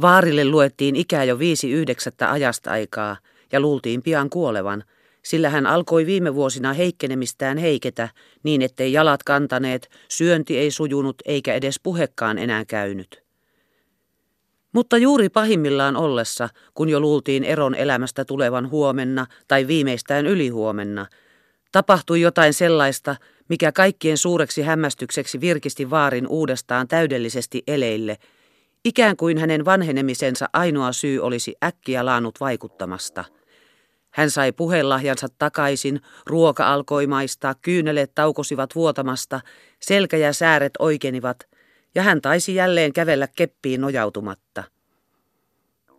Vaarille luettiin ikää jo viisi yhdeksättä ajasta aikaa ja luultiin pian kuolevan, sillä hän alkoi viime vuosina heikkenemistään heiketä niin, ettei jalat kantaneet, syönti ei sujunut eikä edes puhekkaan enää käynyt. Mutta juuri pahimmillaan ollessa, kun jo luultiin eron elämästä tulevan huomenna tai viimeistään ylihuomenna, tapahtui jotain sellaista, mikä kaikkien suureksi hämmästykseksi virkisti vaarin uudestaan täydellisesti eleille, ikään kuin hänen vanhenemisensa ainoa syy olisi äkkiä laanut vaikuttamasta. Hän sai puhelahjansa takaisin, ruoka alkoi maistaa, kyyneleet taukosivat vuotamasta, selkä ja sääret oikenivat, ja hän taisi jälleen kävellä keppiin nojautumatta.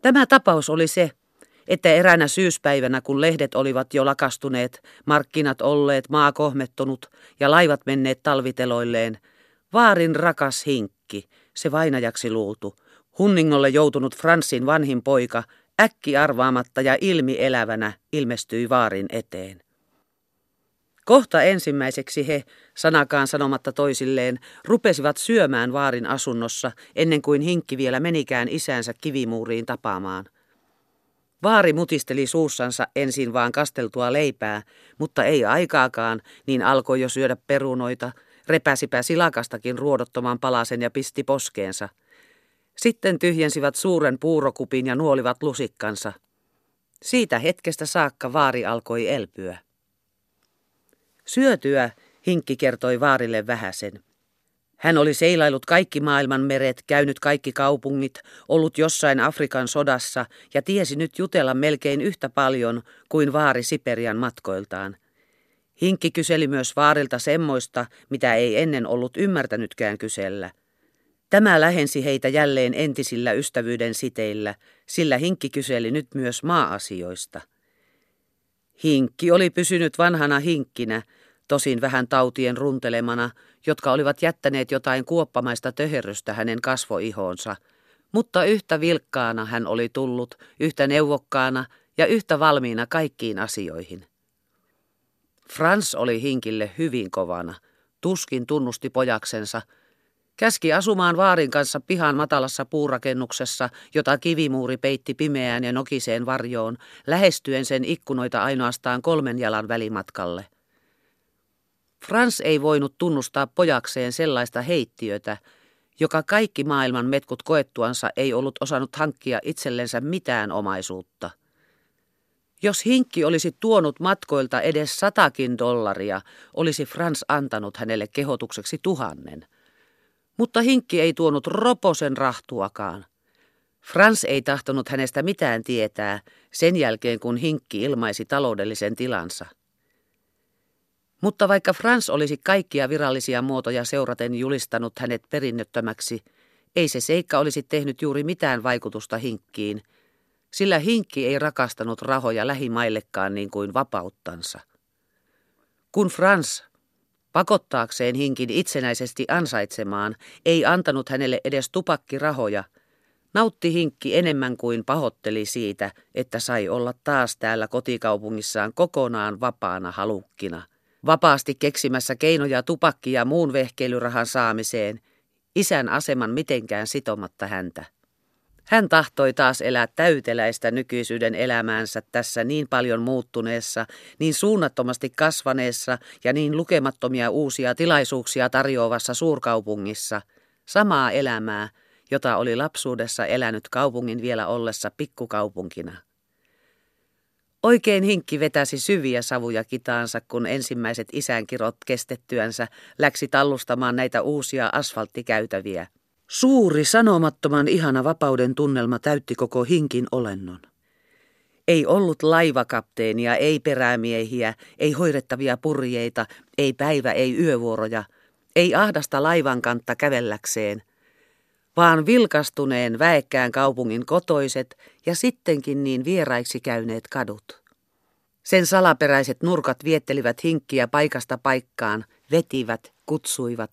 Tämä tapaus oli se, että eräänä syyspäivänä, kun lehdet olivat jo lakastuneet, markkinat olleet, maa kohmettunut ja laivat menneet talviteloilleen, vaarin rakas hinkki, se vainajaksi luultu, hunningolle joutunut Fransin vanhin poika, äkki arvaamatta ja ilmi elävänä ilmestyi vaarin eteen. Kohta ensimmäiseksi he, sanakaan sanomatta toisilleen, rupesivat syömään vaarin asunnossa ennen kuin hinkki vielä menikään isänsä kivimuuriin tapaamaan. Vaari mutisteli suussansa ensin vaan kasteltua leipää, mutta ei aikaakaan, niin alkoi jo syödä perunoita, repäsipä silakastakin ruodottoman palasen ja pisti poskeensa. Sitten tyhjensivät suuren puurokupin ja nuolivat lusikkansa. Siitä hetkestä saakka vaari alkoi elpyä. Syötyä, Hinkki kertoi vaarille vähäsen. Hän oli seilailut kaikki maailman meret, käynyt kaikki kaupungit, ollut jossain Afrikan sodassa ja tiesi nyt jutella melkein yhtä paljon kuin vaari Siperian matkoiltaan. Hinkki kyseli myös vaarilta semmoista, mitä ei ennen ollut ymmärtänytkään kysellä. Tämä lähensi heitä jälleen entisillä ystävyyden siteillä, sillä Hinkki kyseli nyt myös maa-asioista. Hinkki oli pysynyt vanhana hinkkinä, tosin vähän tautien runtelemana, jotka olivat jättäneet jotain kuoppamaista töherrystä hänen kasvoihoonsa, mutta yhtä vilkkaana hän oli tullut, yhtä neuvokkaana ja yhtä valmiina kaikkiin asioihin. Frans oli hinkille hyvin kovana, tuskin tunnusti pojaksensa, käski asumaan vaarin kanssa pihan matalassa puurakennuksessa, jota kivimuuri peitti pimeään ja nokiseen varjoon, lähestyen sen ikkunoita ainoastaan kolmen jalan välimatkalle. Frans ei voinut tunnustaa pojakseen sellaista heittiötä, joka kaikki maailman metkut koettuansa ei ollut osannut hankkia itsellensä mitään omaisuutta. Jos Hinkki olisi tuonut matkoilta edes satakin dollaria, olisi Frans antanut hänelle kehotukseksi tuhannen. Mutta Hinkki ei tuonut roposen rahtuakaan. Frans ei tahtonut hänestä mitään tietää sen jälkeen, kun Hinkki ilmaisi taloudellisen tilansa. Mutta vaikka Frans olisi kaikkia virallisia muotoja seuraten julistanut hänet perinnöttömäksi, ei se seikka olisi tehnyt juuri mitään vaikutusta Hinkkiin, sillä Hinkki ei rakastanut rahoja lähimaillekaan niin kuin vapauttansa. Kun Frans, pakottaakseen Hinkin itsenäisesti ansaitsemaan, ei antanut hänelle edes tupakkirahoja, nautti Hinkki enemmän kuin pahotteli siitä, että sai olla taas täällä kotikaupungissaan kokonaan vapaana halukkina vapaasti keksimässä keinoja tupakki ja muun vehkeilyrahan saamiseen, isän aseman mitenkään sitomatta häntä. Hän tahtoi taas elää täyteläistä nykyisyyden elämäänsä tässä niin paljon muuttuneessa, niin suunnattomasti kasvaneessa ja niin lukemattomia uusia tilaisuuksia tarjoavassa suurkaupungissa, samaa elämää, jota oli lapsuudessa elänyt kaupungin vielä ollessa pikkukaupunkina. Oikein hinkki vetäsi syviä savuja kitaansa, kun ensimmäiset isänkirot kestettyänsä läksi tallustamaan näitä uusia asfalttikäytäviä. Suuri, sanomattoman ihana vapauden tunnelma täytti koko hinkin olennon. Ei ollut laivakapteenia, ei perämiehiä, ei hoidettavia purjeita, ei päivä, ei yövuoroja, ei ahdasta laivan kantta kävelläkseen – vaan vilkastuneen väekkään kaupungin kotoiset ja sittenkin niin vieraiksi käyneet kadut. Sen salaperäiset nurkat viettelivät hinkkiä paikasta paikkaan, vetivät, kutsuivat,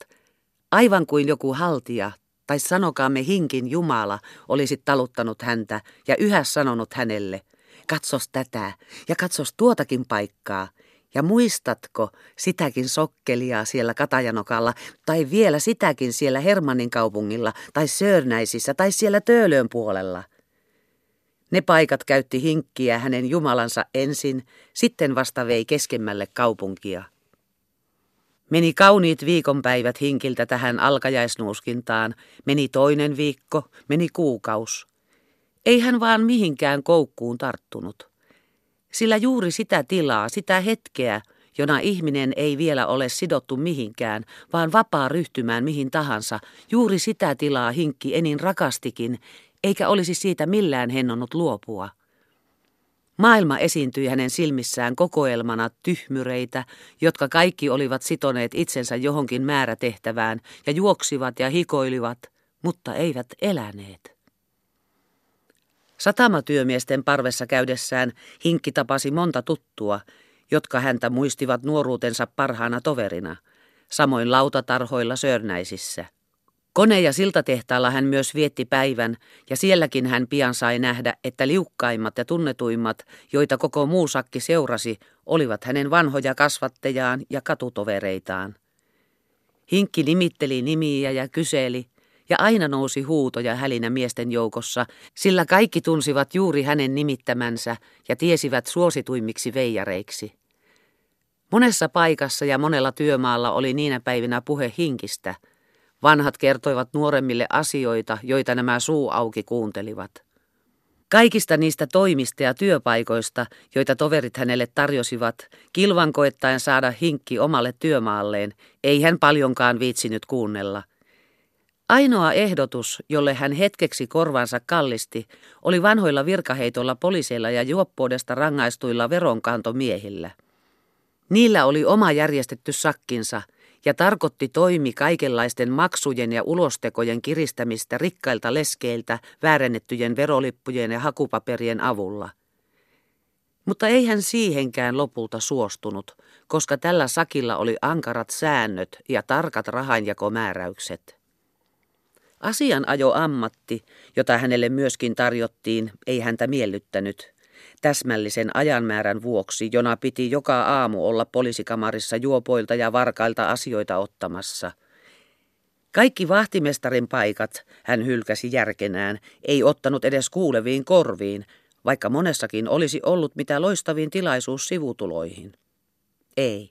aivan kuin joku haltija tai sanokaamme hinkin Jumala olisi taluttanut häntä ja yhä sanonut hänelle, katsos tätä ja katsos tuotakin paikkaa, Ja muistatko sitäkin sokkelia siellä Katajanokalla, tai vielä sitäkin siellä Hermannin kaupungilla, tai Sörnäisissä, tai siellä Töölön puolella? Ne paikat käytti hinkkiä hänen jumalansa ensin, sitten vasta vei keskemmälle kaupunkia. Meni kauniit viikonpäivät hinkiltä tähän alkajaisnuuskintaan, meni toinen viikko, meni kuukaus. Ei hän vaan mihinkään koukkuun tarttunut. Sillä juuri sitä tilaa, sitä hetkeä, jona ihminen ei vielä ole sidottu mihinkään, vaan vapaa ryhtymään mihin tahansa, juuri sitä tilaa hinkki enin rakastikin, eikä olisi siitä millään hennonnut luopua. Maailma esiintyi hänen silmissään kokoelmana tyhmyreitä, jotka kaikki olivat sitoneet itsensä johonkin määrätehtävään ja juoksivat ja hikoilivat, mutta eivät eläneet. Satamatyömiesten parvessa käydessään Hinkki tapasi monta tuttua, jotka häntä muistivat nuoruutensa parhaana toverina, samoin lautatarhoilla Sörnäisissä. Kone- ja siltatehtaalla hän myös vietti päivän, ja sielläkin hän pian sai nähdä, että liukkaimmat ja tunnetuimmat, joita koko muu sakki seurasi, olivat hänen vanhoja kasvattejaan ja katutovereitaan. Hinkki nimitteli nimiä ja kyseli, ja aina nousi huuto ja hälinä miesten joukossa, sillä kaikki tunsivat juuri hänen nimittämänsä ja tiesivät suosituimmiksi veijareiksi. Monessa paikassa ja monella työmaalla oli niinä päivinä puhe hinkistä. Vanhat kertoivat nuoremmille asioita, joita nämä suu auki kuuntelivat. Kaikista niistä toimista ja työpaikoista, joita toverit hänelle tarjosivat, kilvan koettaen saada hinkki omalle työmaalleen, ei hän paljonkaan viitsinyt kuunnella – Ainoa ehdotus, jolle hän hetkeksi korvansa kallisti, oli vanhoilla virkaheitolla poliiseilla ja juoppuudesta rangaistuilla veronkantomiehillä. Niillä oli oma järjestetty sakkinsa ja tarkoitti toimi kaikenlaisten maksujen ja ulostekojen kiristämistä rikkailta leskeiltä väärennettyjen verolippujen ja hakupaperien avulla. Mutta ei hän siihenkään lopulta suostunut, koska tällä sakilla oli ankarat säännöt ja tarkat rahanjakomääräykset. Asianajo ammatti, jota hänelle myöskin tarjottiin, ei häntä miellyttänyt. Täsmällisen ajanmäärän vuoksi, jona piti joka aamu olla poliisikamarissa juopoilta ja varkailta asioita ottamassa. Kaikki vahtimestarin paikat hän hylkäsi järkenään, ei ottanut edes kuuleviin korviin, vaikka monessakin olisi ollut mitä loistavin tilaisuus sivutuloihin. Ei.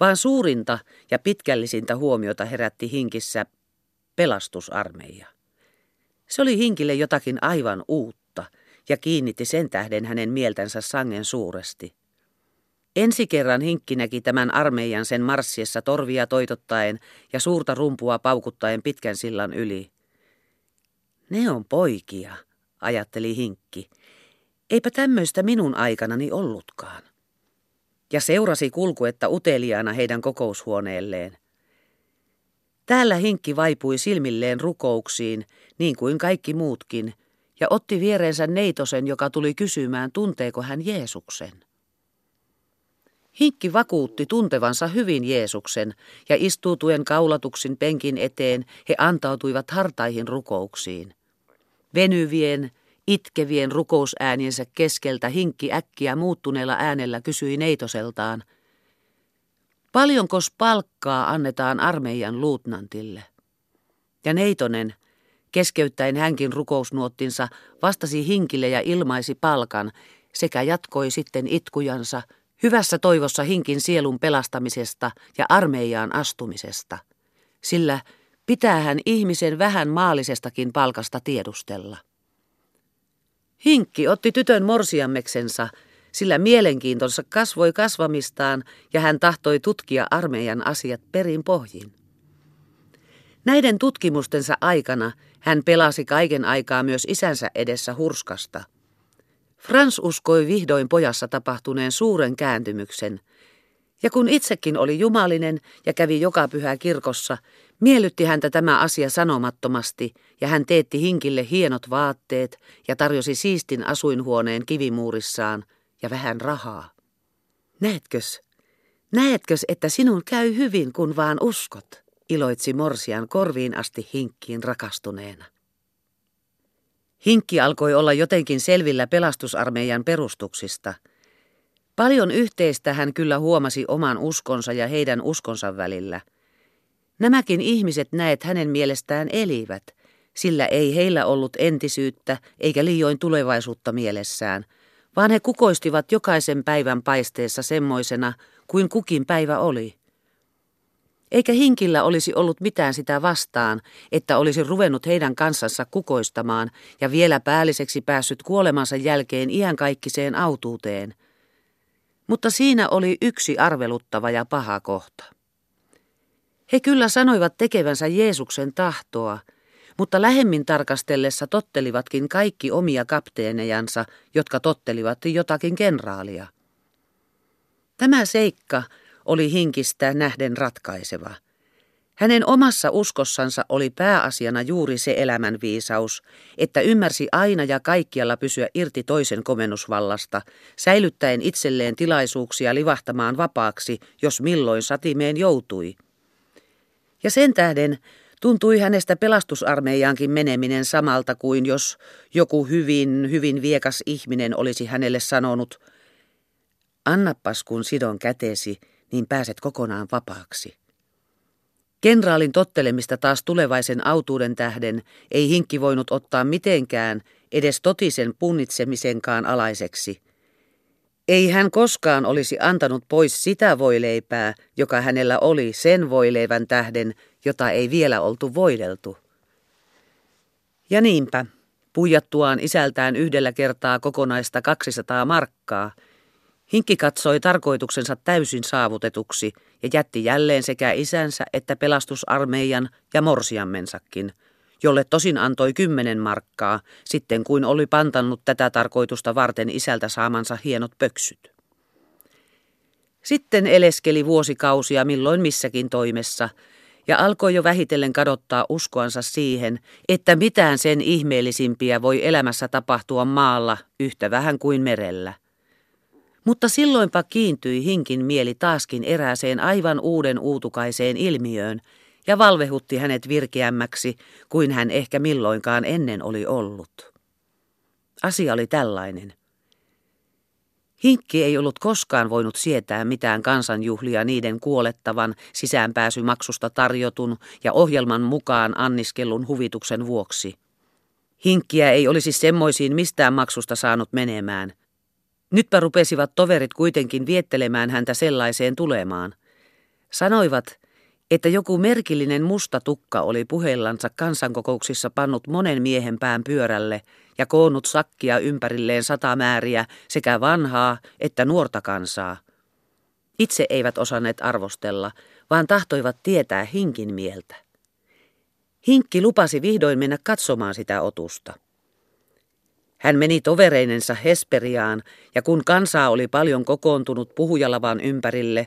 Vaan suurinta ja pitkällisintä huomiota herätti hinkissä pelastusarmeija. Se oli Hinkille jotakin aivan uutta ja kiinnitti sen tähden hänen mieltänsä sangen suuresti. Ensi kerran Hinkki näki tämän armeijan sen marssiessa torvia toitottaen ja suurta rumpua paukuttaen pitkän sillan yli. Ne on poikia, ajatteli Hinkki. Eipä tämmöistä minun aikanani ollutkaan. Ja seurasi kulkuetta uteliaana heidän kokoushuoneelleen. Täällä Hinkki vaipui silmilleen rukouksiin, niin kuin kaikki muutkin, ja otti viereensä neitosen, joka tuli kysymään, tunteeko hän Jeesuksen. Hinkki vakuutti tuntevansa hyvin Jeesuksen, ja istuutuen kaulatuksin penkin eteen he antautuivat hartaihin rukouksiin. Venyvien, itkevien rukousääniensä keskeltä Hinkki äkkiä muuttuneella äänellä kysyi neitoseltaan – Paljonko palkkaa annetaan armeijan luutnantille? Ja Neitonen, keskeyttäen hänkin rukousnuottinsa, vastasi hinkille ja ilmaisi palkan sekä jatkoi sitten itkujansa, hyvässä toivossa hinkin sielun pelastamisesta ja armeijaan astumisesta. Sillä pitää hän ihmisen vähän maallisestakin palkasta tiedustella. Hinkki otti tytön morsiammeksensa sillä mielenkiintonsa kasvoi kasvamistaan ja hän tahtoi tutkia armeijan asiat perin pohjin. Näiden tutkimustensa aikana hän pelasi kaiken aikaa myös isänsä edessä hurskasta. Frans uskoi vihdoin pojassa tapahtuneen suuren kääntymyksen, ja kun itsekin oli jumalinen ja kävi joka pyhä kirkossa, miellytti häntä tämä asia sanomattomasti, ja hän teetti hinkille hienot vaatteet ja tarjosi siistin asuinhuoneen kivimuurissaan – ja vähän rahaa. Näetkös, näetkös, että sinun käy hyvin, kun vaan uskot, iloitsi Morsian korviin asti Hinkkiin rakastuneena. Hinkki alkoi olla jotenkin selvillä pelastusarmeijan perustuksista. Paljon yhteistä hän kyllä huomasi oman uskonsa ja heidän uskonsa välillä. Nämäkin ihmiset näet hänen mielestään elivät, sillä ei heillä ollut entisyyttä eikä liioin tulevaisuutta mielessään, vaan he kukoistivat jokaisen päivän paisteessa semmoisena kuin kukin päivä oli. Eikä hinkillä olisi ollut mitään sitä vastaan, että olisi ruvennut heidän kanssansa kukoistamaan ja vielä päälliseksi päässyt kuolemansa jälkeen iänkaikkiseen autuuteen. Mutta siinä oli yksi arveluttava ja paha kohta. He kyllä sanoivat tekevänsä Jeesuksen tahtoa, mutta lähemmin tarkastellessa tottelivatkin kaikki omia kapteenejansa, jotka tottelivat jotakin kenraalia. Tämä seikka oli hinkistä nähden ratkaiseva. Hänen omassa uskossansa oli pääasiana juuri se elämänviisaus, että ymmärsi aina ja kaikkialla pysyä irti toisen komennusvallasta, säilyttäen itselleen tilaisuuksia livahtamaan vapaaksi, jos milloin satimeen joutui. Ja sen tähden tuntui hänestä pelastusarmeijaankin meneminen samalta kuin jos joku hyvin, hyvin viekas ihminen olisi hänelle sanonut, Annappas kun sidon kätesi, niin pääset kokonaan vapaaksi. Kenraalin tottelemista taas tulevaisen autuuden tähden ei hinkki voinut ottaa mitenkään edes totisen punnitsemisenkaan alaiseksi. Ei hän koskaan olisi antanut pois sitä voileipää, joka hänellä oli sen voileivän tähden, jota ei vielä oltu voideltu. Ja niinpä, puijattuaan isältään yhdellä kertaa kokonaista 200 markkaa – Hinkki katsoi tarkoituksensa täysin saavutetuksi ja jätti jälleen sekä isänsä että pelastusarmeijan ja morsiammensakin, jolle tosin antoi kymmenen markkaa, sitten kuin oli pantannut tätä tarkoitusta varten isältä saamansa hienot pöksyt. Sitten eleskeli vuosikausia milloin missäkin toimessa, ja alkoi jo vähitellen kadottaa uskoansa siihen, että mitään sen ihmeellisimpiä voi elämässä tapahtua maalla yhtä vähän kuin merellä – mutta silloinpa kiintyi hinkin mieli taaskin erääseen aivan uuden uutukaiseen ilmiöön ja valvehutti hänet virkeämmäksi kuin hän ehkä milloinkaan ennen oli ollut. Asia oli tällainen. Hinkki ei ollut koskaan voinut sietää mitään kansanjuhlia niiden kuolettavan sisäänpääsymaksusta tarjotun ja ohjelman mukaan anniskellun huvituksen vuoksi. Hinkkiä ei olisi semmoisiin mistään maksusta saanut menemään – Nytpä rupesivat toverit kuitenkin viettelemään häntä sellaiseen tulemaan. Sanoivat, että joku merkillinen musta tukka oli puheillansa kansankokouksissa pannut monen miehen pään pyörälle ja koonnut sakkia ympärilleen sata määriä sekä vanhaa että nuorta kansaa. Itse eivät osanneet arvostella, vaan tahtoivat tietää hinkin mieltä. Hinkki lupasi vihdoin mennä katsomaan sitä otusta. Hän meni tovereinensa Hesperiaan, ja kun kansaa oli paljon kokoontunut puhujalavan ympärille,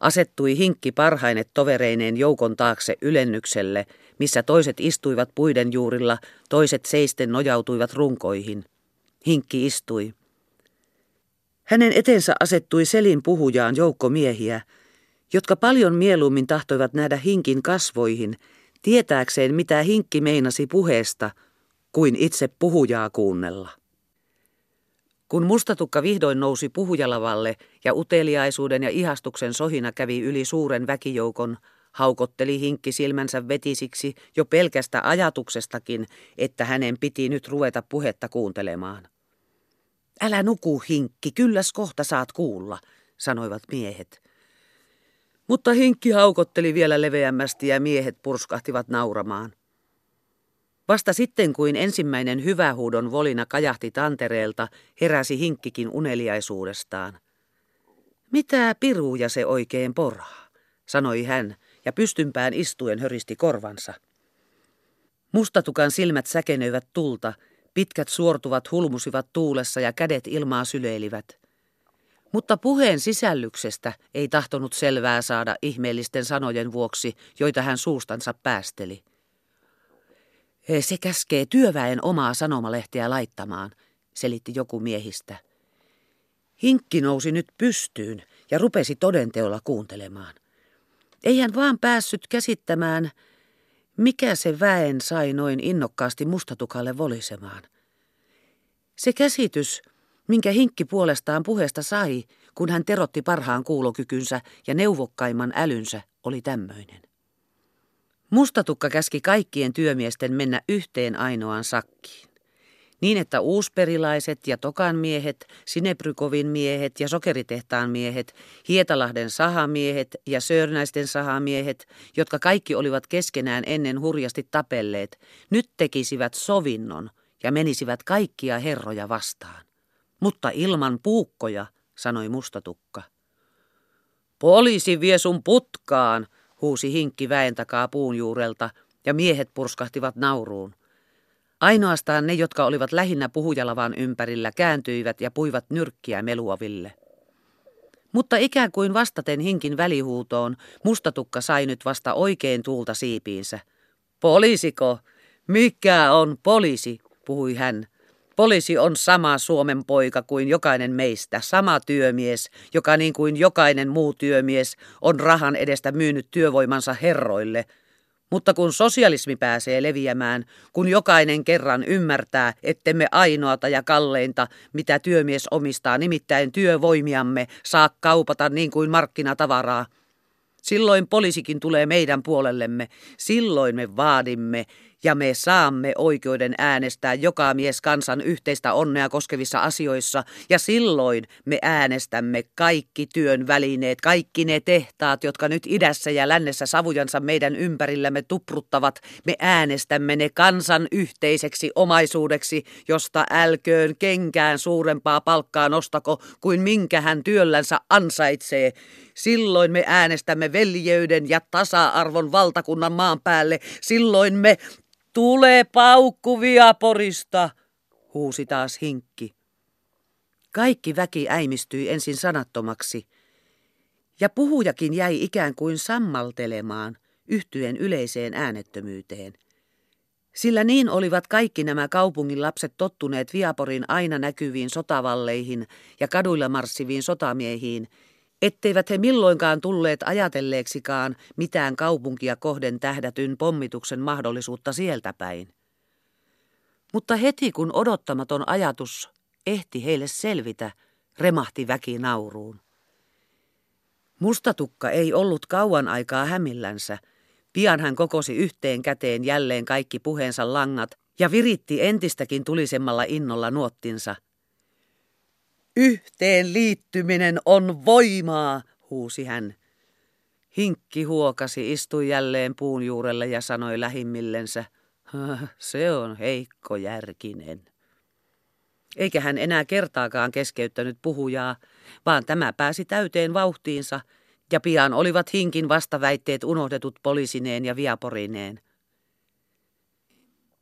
asettui hinkki parhaine tovereineen joukon taakse ylennykselle, missä toiset istuivat puiden juurilla, toiset seisten nojautuivat runkoihin. Hinkki istui. Hänen etensä asettui selin puhujaan joukko miehiä, jotka paljon mieluummin tahtoivat nähdä hinkin kasvoihin, tietääkseen mitä hinkki meinasi puheesta – kuin itse puhujaa kuunnella. Kun mustatukka vihdoin nousi puhujalavalle ja uteliaisuuden ja ihastuksen sohina kävi yli suuren väkijoukon, haukotteli hinkki silmänsä vetisiksi jo pelkästä ajatuksestakin, että hänen piti nyt ruveta puhetta kuuntelemaan. Älä nuku, hinkki, kylläs kohta saat kuulla, sanoivat miehet. Mutta hinkki haukotteli vielä leveämmästi ja miehet purskahtivat nauramaan. Vasta sitten kuin ensimmäinen hyvähuudon volina kajahti tantereelta, heräsi hinkkikin uneliaisuudestaan. Mitä piruja se oikein poraa, sanoi hän ja pystympään istuen höristi korvansa. Mustatukan silmät säkenöivät tulta, pitkät suortuvat hulmusivat tuulessa ja kädet ilmaa syleilivät. Mutta puheen sisällyksestä ei tahtonut selvää saada ihmeellisten sanojen vuoksi, joita hän suustansa päästeli. Se käskee työväen omaa sanomalehteä laittamaan, selitti joku miehistä. Hinkki nousi nyt pystyyn ja rupesi todenteolla kuuntelemaan. Ei hän vaan päässyt käsittämään, mikä se väen sai noin innokkaasti mustatukalle volisemaan. Se käsitys, Minkä hinkki puolestaan puheesta sai, kun hän terotti parhaan kuulokykynsä ja neuvokkaimman älynsä, oli tämmöinen. Mustatukka käski kaikkien työmiesten mennä yhteen ainoaan sakkiin. Niin, että uusperilaiset ja Tokan miehet, Sinebrykovin miehet ja Sokeritehtaan miehet, Hietalahden sahamiehet ja Sörnäisten sahamiehet, jotka kaikki olivat keskenään ennen hurjasti tapelleet, nyt tekisivät sovinnon ja menisivät kaikkia herroja vastaan. Mutta ilman puukkoja, sanoi mustatukka. Poliisi vie sun putkaan, huusi hinkki väen takaa puun juurelta, ja miehet purskahtivat nauruun. Ainoastaan ne, jotka olivat lähinnä puhujalavan ympärillä, kääntyivät ja puivat nyrkkiä meluoville. Mutta ikään kuin vastaten hinkin välihuutoon, mustatukka sai nyt vasta oikein tuulta siipiinsä. Poliisiko? Mikä on poliisi? puhui hän. Poliisi on sama Suomen poika kuin jokainen meistä, sama työmies, joka niin kuin jokainen muu työmies on rahan edestä myynyt työvoimansa herroille – mutta kun sosialismi pääsee leviämään, kun jokainen kerran ymmärtää, ettemme ainoata ja kalleinta, mitä työmies omistaa, nimittäin työvoimiamme, saa kaupata niin kuin markkinatavaraa, silloin poliisikin tulee meidän puolellemme, silloin me vaadimme, ja me saamme oikeuden äänestää joka mies kansan yhteistä onnea koskevissa asioissa, ja silloin me äänestämme kaikki työn välineet, kaikki ne tehtaat, jotka nyt idässä ja lännessä savujansa meidän ympärillämme tupruttavat, me äänestämme ne kansan yhteiseksi omaisuudeksi, josta älköön kenkään suurempaa palkkaa nostako kuin minkä hän työllänsä ansaitsee. Silloin me äänestämme veljeyden ja tasa-arvon valtakunnan maan päälle. Silloin me Tule paukku Viaporista, huusi taas hinkki. Kaikki väki äimistyi ensin sanattomaksi, ja puhujakin jäi ikään kuin sammaltelemaan yhtyen yleiseen äänettömyyteen. Sillä niin olivat kaikki nämä kaupungin lapset tottuneet Viaporin aina näkyviin sotavalleihin ja kaduilla marssiviin sotamiehiin, etteivät he milloinkaan tulleet ajatelleeksikaan mitään kaupunkia kohden tähdätyn pommituksen mahdollisuutta sieltä päin. Mutta heti kun odottamaton ajatus ehti heille selvitä, remahti väki nauruun. Mustatukka ei ollut kauan aikaa hämillänsä. Pian hän kokosi yhteen käteen jälleen kaikki puheensa langat ja viritti entistäkin tulisemmalla innolla nuottinsa – Yhteen liittyminen on voimaa, huusi hän. Hinkki huokasi, istui jälleen puun juurelle ja sanoi lähimmillensä, se on heikko järkinen. Eikä hän enää kertaakaan keskeyttänyt puhujaa, vaan tämä pääsi täyteen vauhtiinsa, ja pian olivat Hinkin vastaväitteet unohdetut poliisineen ja viaporineen.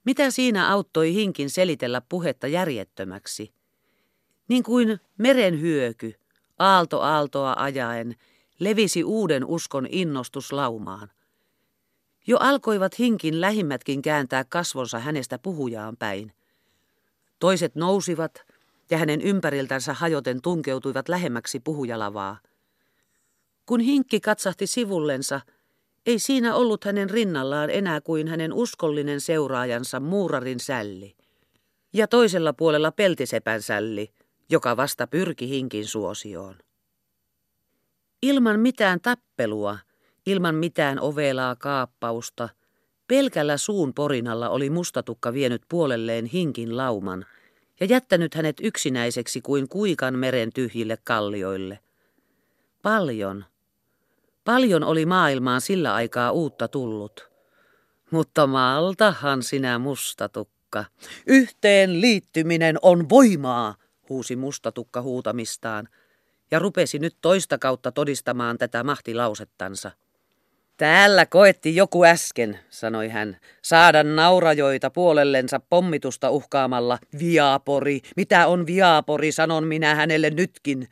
Mitä siinä auttoi Hinkin selitellä puhetta järjettömäksi? Niin kuin meren hyöky, aalto aaltoa ajaen, levisi uuden uskon innostus laumaan. Jo alkoivat hinkin lähimmätkin kääntää kasvonsa hänestä puhujaan päin. Toiset nousivat ja hänen ympäriltänsä hajoten tunkeutuivat lähemmäksi puhujalavaa. Kun hinkki katsahti sivullensa, ei siinä ollut hänen rinnallaan enää kuin hänen uskollinen seuraajansa muurarin sälli. Ja toisella puolella peltisepän sälli – joka vasta pyrki hinkin suosioon. Ilman mitään tappelua, ilman mitään ovelaa kaappausta, pelkällä suun porinalla oli mustatukka vienyt puolelleen hinkin lauman ja jättänyt hänet yksinäiseksi kuin kuikan meren tyhjille kallioille. Paljon, paljon oli maailmaan sillä aikaa uutta tullut. Mutta maltahan sinä mustatukka. Yhteen liittyminen on voimaa, huusi mustatukka huutamistaan, ja rupesi nyt toista kautta todistamaan tätä mahtilausettansa. Täällä koetti joku äsken, sanoi hän, saada naurajoita puolellensa pommitusta uhkaamalla. Viapori, mitä on viapori, sanon minä hänelle nytkin.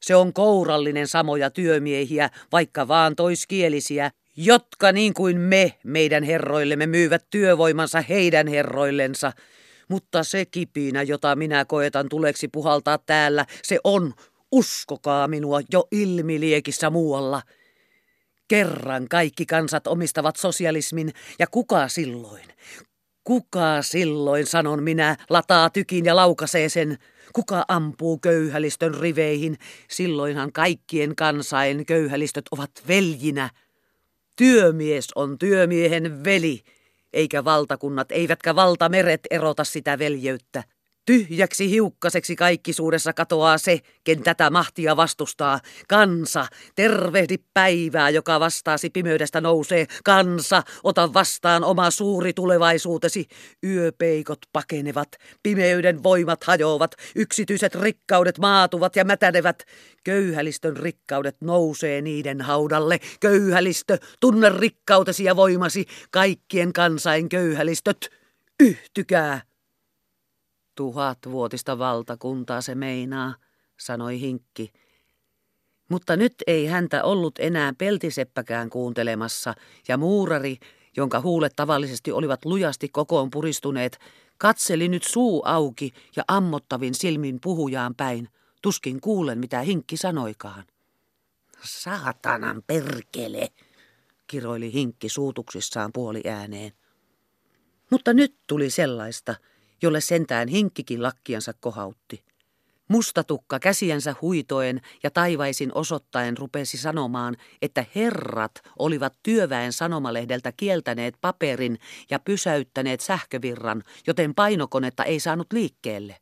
Se on kourallinen samoja työmiehiä, vaikka vaan toiskielisiä, jotka niin kuin me meidän herroillemme myyvät työvoimansa heidän herroillensa, mutta se kipinä, jota minä koetan tuleksi puhaltaa täällä, se on, uskokaa minua, jo ilmiliekissä muualla. Kerran kaikki kansat omistavat sosialismin, ja kuka silloin? Kuka silloin, sanon minä, lataa tykin ja laukasee sen? Kuka ampuu köyhälistön riveihin? Silloinhan kaikkien kansain köyhälistöt ovat veljinä. Työmies on työmiehen veli, eikä valtakunnat eivätkä valtameret erota sitä veljeyttä. Tyhjäksi hiukkaseksi kaikkisuudessa katoaa se, ken tätä mahtia vastustaa. Kansa, tervehdi päivää, joka vastaasi pimeydestä nousee. Kansa, ota vastaan oma suuri tulevaisuutesi. Yöpeikot pakenevat, pimeyden voimat hajoavat, yksityiset rikkaudet maatuvat ja mätänevät. Köyhälistön rikkaudet nousee niiden haudalle. Köyhälistö, tunne rikkautesi ja voimasi, kaikkien kansain köyhälistöt. Yhtykää! Tuhatvuotista valtakuntaa se meinaa, sanoi Hinkki. Mutta nyt ei häntä ollut enää peltiseppäkään kuuntelemassa, ja muurari, jonka huulet tavallisesti olivat lujasti kokoon puristuneet, katseli nyt suu auki ja ammottavin silmin puhujaan päin. Tuskin kuulen, mitä Hinkki sanoikaan. Saatanan perkele, kiroili Hinkki suutuksissaan puoli ääneen. Mutta nyt tuli sellaista, jolle sentään hinkkikin lakkiansa kohautti. Mustatukka käsiänsä huitoen ja taivaisin osoittaen rupesi sanomaan, että herrat olivat työväen sanomalehdeltä kieltäneet paperin ja pysäyttäneet sähkövirran, joten painokonetta ei saanut liikkeelle.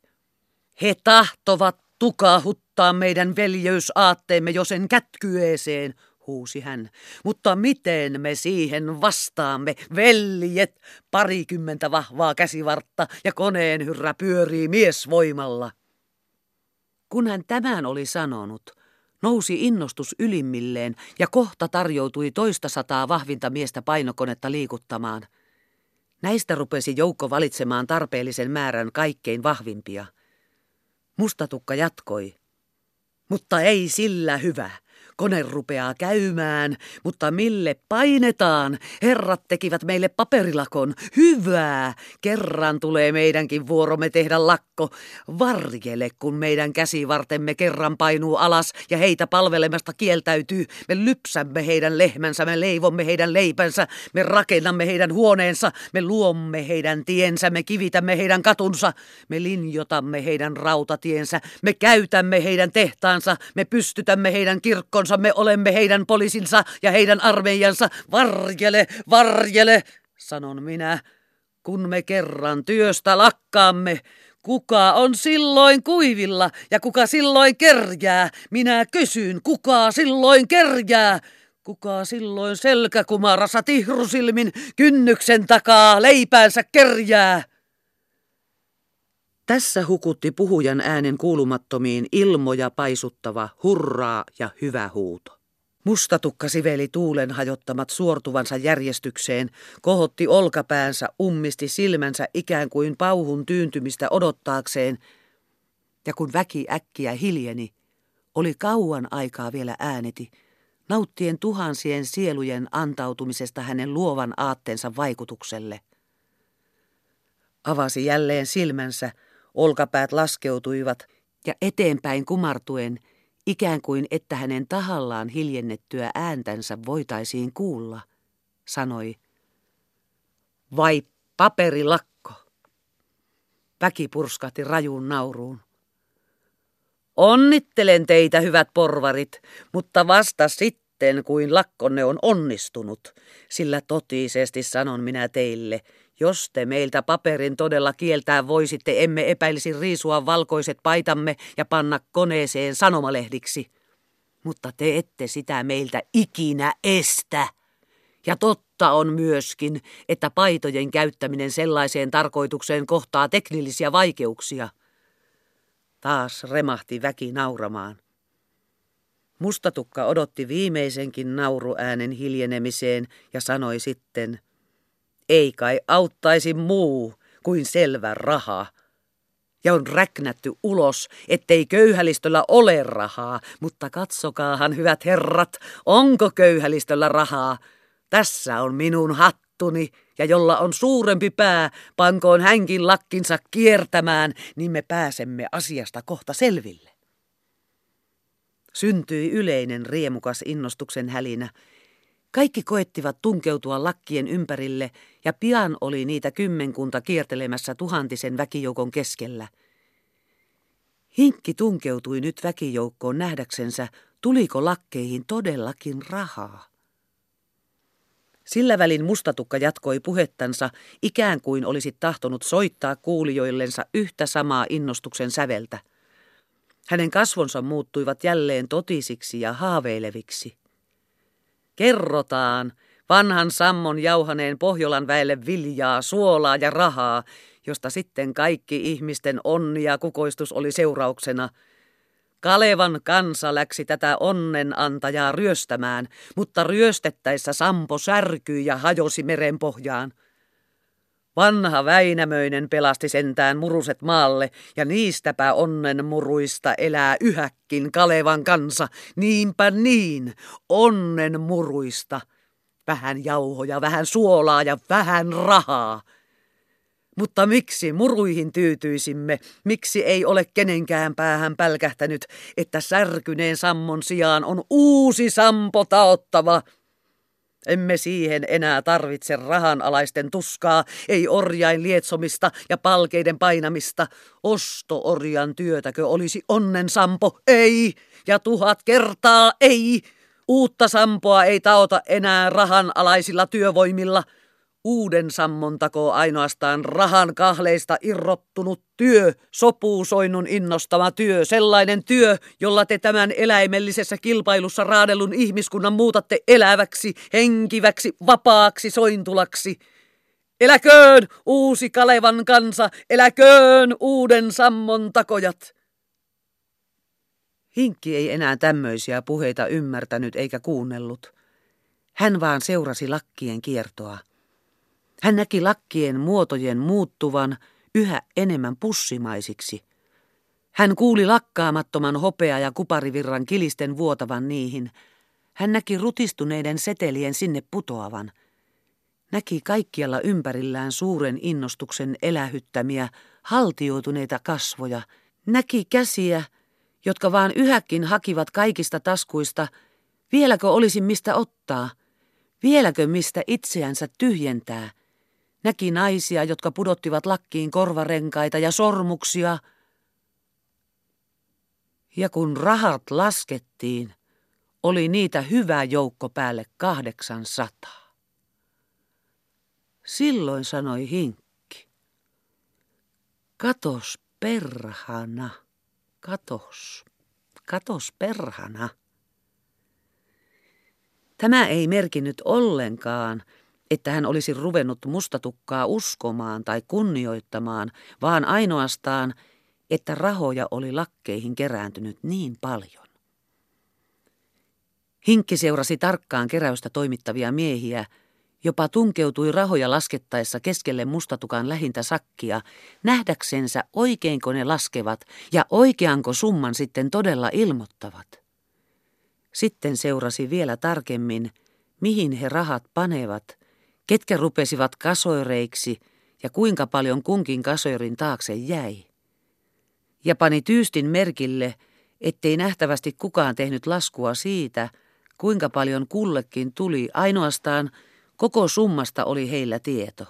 He tahtovat tukahuttaa meidän veljeysaatteemme jo sen kätkyeeseen, huusi hän. Mutta miten me siihen vastaamme, veljet? Parikymmentä vahvaa käsivartta ja koneen hyrrä pyörii miesvoimalla. Kun hän tämän oli sanonut, nousi innostus ylimmilleen ja kohta tarjoutui toista sataa vahvinta miestä painokonetta liikuttamaan. Näistä rupesi joukko valitsemaan tarpeellisen määrän kaikkein vahvimpia. Mustatukka jatkoi. Mutta ei sillä hyvä. Kone rupeaa käymään, mutta mille painetaan? Herrat tekivät meille paperilakon. Hyvää! Kerran tulee meidänkin vuoromme tehdä lakko. Varjele, kun meidän käsivartemme kerran painuu alas ja heitä palvelemasta kieltäytyy. Me lypsämme heidän lehmänsä, me leivomme heidän leipänsä, me rakennamme heidän huoneensa, me luomme heidän tiensä, me kivitämme heidän katunsa, me linjotamme heidän rautatiensä, me käytämme heidän tehtaansa, me pystytämme heidän kirkkonsa joukkonsa me olemme heidän poliisinsa ja heidän armeijansa. Varjele, varjele, sanon minä, kun me kerran työstä lakkaamme. Kuka on silloin kuivilla ja kuka silloin kerjää? Minä kysyn, kuka silloin kerjää? Kuka silloin selkäkumarassa tihrusilmin kynnyksen takaa leipäänsä kerjää? Tässä hukutti puhujan äänen kuulumattomiin ilmoja paisuttava hurraa ja hyvä huuto. Mustatukka siveli tuulen hajottamat suortuvansa järjestykseen, kohotti olkapäänsä, ummisti silmänsä ikään kuin pauhun tyyntymistä odottaakseen, ja kun väki äkkiä hiljeni, oli kauan aikaa vielä ääneti, nauttien tuhansien sielujen antautumisesta hänen luovan aatteensa vaikutukselle. Avasi jälleen silmänsä, Olkapäät laskeutuivat ja eteenpäin kumartuen, ikään kuin että hänen tahallaan hiljennettyä ääntänsä voitaisiin kuulla, sanoi, vai paperilakko? Väki purskahti rajuun nauruun. Onnittelen teitä, hyvät porvarit, mutta vasta sitten, kuin lakkonne on onnistunut, sillä totisesti sanon minä teille, jos te meiltä paperin todella kieltää voisitte, emme epäilisi riisua valkoiset paitamme ja panna koneeseen sanomalehdiksi. Mutta te ette sitä meiltä ikinä estä. Ja totta on myöskin, että paitojen käyttäminen sellaiseen tarkoitukseen kohtaa teknillisiä vaikeuksia. Taas remahti väki nauramaan. Mustatukka odotti viimeisenkin nauruäänen hiljenemiseen ja sanoi sitten – ei kai auttaisi muu kuin selvä raha. Ja on räknätty ulos, ettei köyhälistöllä ole rahaa, mutta katsokaahan, hyvät herrat, onko köyhälistöllä rahaa. Tässä on minun hattuni, ja jolla on suurempi pää, pankoon hänkin lakkinsa kiertämään, niin me pääsemme asiasta kohta selville. Syntyi yleinen riemukas innostuksen hälinä, Kaikki koettivat tunkeutua lakkien ympärille ja pian oli niitä kymmenkunta kiertelemässä tuhantisen väkijoukon keskellä. Hinkki tunkeutui nyt väkijoukkoon nähdäksensä, tuliko lakkeihin todellakin rahaa. Sillä välin mustatukka jatkoi puhettansa, ikään kuin olisi tahtonut soittaa kuulijoillensa yhtä samaa innostuksen säveltä. Hänen kasvonsa muuttuivat jälleen totisiksi ja haaveileviksi. Kerrotaan, vanhan sammon jauhaneen Pohjolan väelle viljaa, suolaa ja rahaa, josta sitten kaikki ihmisten onni ja kukoistus oli seurauksena – Kalevan kansa läksi tätä onnenantajaa ryöstämään, mutta ryöstettäessä Sampo särkyi ja hajosi meren pohjaan. Vanha Väinämöinen pelasti sentään muruset maalle, ja niistäpä onnen muruista elää yhäkkin Kalevan kansa. Niinpä niin, onnen muruista. Vähän jauhoja, vähän suolaa ja vähän rahaa. Mutta miksi muruihin tyytyisimme? Miksi ei ole kenenkään päähän pälkähtänyt, että särkyneen sammon sijaan on uusi sampo taottava? Emme siihen enää tarvitse rahanalaisten tuskaa, ei orjain lietsomista ja palkeiden painamista. Osto-orjan työtäkö olisi onnen sampo? Ei! Ja tuhat kertaa ei! Uutta sampoa ei taota enää rahanalaisilla työvoimilla – Uuden sammon takoo ainoastaan rahan kahleista irrottunut työ, sopuusoinnun innostama työ, sellainen työ, jolla te tämän eläimellisessä kilpailussa raadellun ihmiskunnan muutatte eläväksi, henkiväksi, vapaaksi sointulaksi. Eläköön uusi Kalevan kansa, eläköön uuden sammon takojat. Hinkki ei enää tämmöisiä puheita ymmärtänyt eikä kuunnellut. Hän vaan seurasi lakkien kiertoa. Hän näki lakkien muotojen muuttuvan yhä enemmän pussimaisiksi. Hän kuuli lakkaamattoman hopea- ja kuparivirran kilisten vuotavan niihin. Hän näki rutistuneiden setelien sinne putoavan. Näki kaikkialla ympärillään suuren innostuksen elähyttämiä, haltioituneita kasvoja. Näki käsiä, jotka vaan yhäkin hakivat kaikista taskuista, vieläkö olisi mistä ottaa, vieläkö mistä itseänsä tyhjentää – Näki naisia, jotka pudottivat lakkiin korvarenkaita ja sormuksia. Ja kun rahat laskettiin, oli niitä hyvä joukko päälle kahdeksan sataa. Silloin sanoi Hinkki. Katos perhana, katos, katos perhana. Tämä ei merkinnyt ollenkaan, että hän olisi ruvennut mustatukkaa uskomaan tai kunnioittamaan, vaan ainoastaan, että rahoja oli lakkeihin kerääntynyt niin paljon. Hinkki seurasi tarkkaan keräystä toimittavia miehiä, jopa tunkeutui rahoja laskettaessa keskelle mustatukan lähintä sakkia, nähdäksensä oikeinko ne laskevat ja oikeanko summan sitten todella ilmoittavat. Sitten seurasi vielä tarkemmin, mihin he rahat panevat – ketkä rupesivat kasoireiksi ja kuinka paljon kunkin kasoirin taakse jäi. Ja pani tyystin merkille, ettei nähtävästi kukaan tehnyt laskua siitä, kuinka paljon kullekin tuli, ainoastaan koko summasta oli heillä tieto.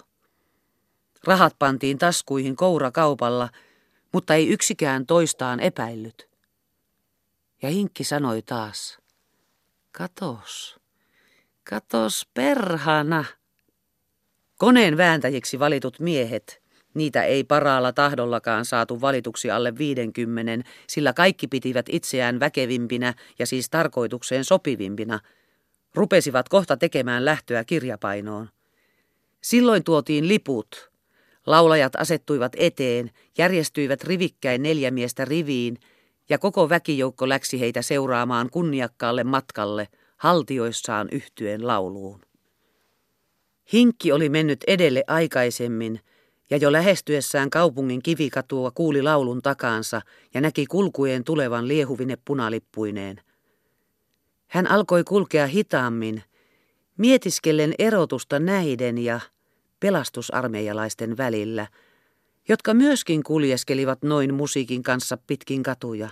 Rahat pantiin taskuihin kourakaupalla, mutta ei yksikään toistaan epäillyt. Ja Hinkki sanoi taas, katos, katos perhana. Koneen vääntäjiksi valitut miehet, niitä ei paraalla tahdollakaan saatu valituksi alle viidenkymmenen, sillä kaikki pitivät itseään väkevimpinä ja siis tarkoitukseen sopivimpina, rupesivat kohta tekemään lähtöä kirjapainoon. Silloin tuotiin liput. Laulajat asettuivat eteen, järjestyivät rivikkäin neljä miestä riviin, ja koko väkijoukko läksi heitä seuraamaan kunniakkaalle matkalle, haltioissaan yhtyen lauluun. Hinkki oli mennyt edelle aikaisemmin, ja jo lähestyessään kaupungin kivikatua kuuli laulun takaansa ja näki kulkujen tulevan liehuvine punalippuineen. Hän alkoi kulkea hitaammin, mietiskellen erotusta näiden ja pelastusarmeijalaisten välillä, jotka myöskin kuljeskelivat noin musiikin kanssa pitkin katuja.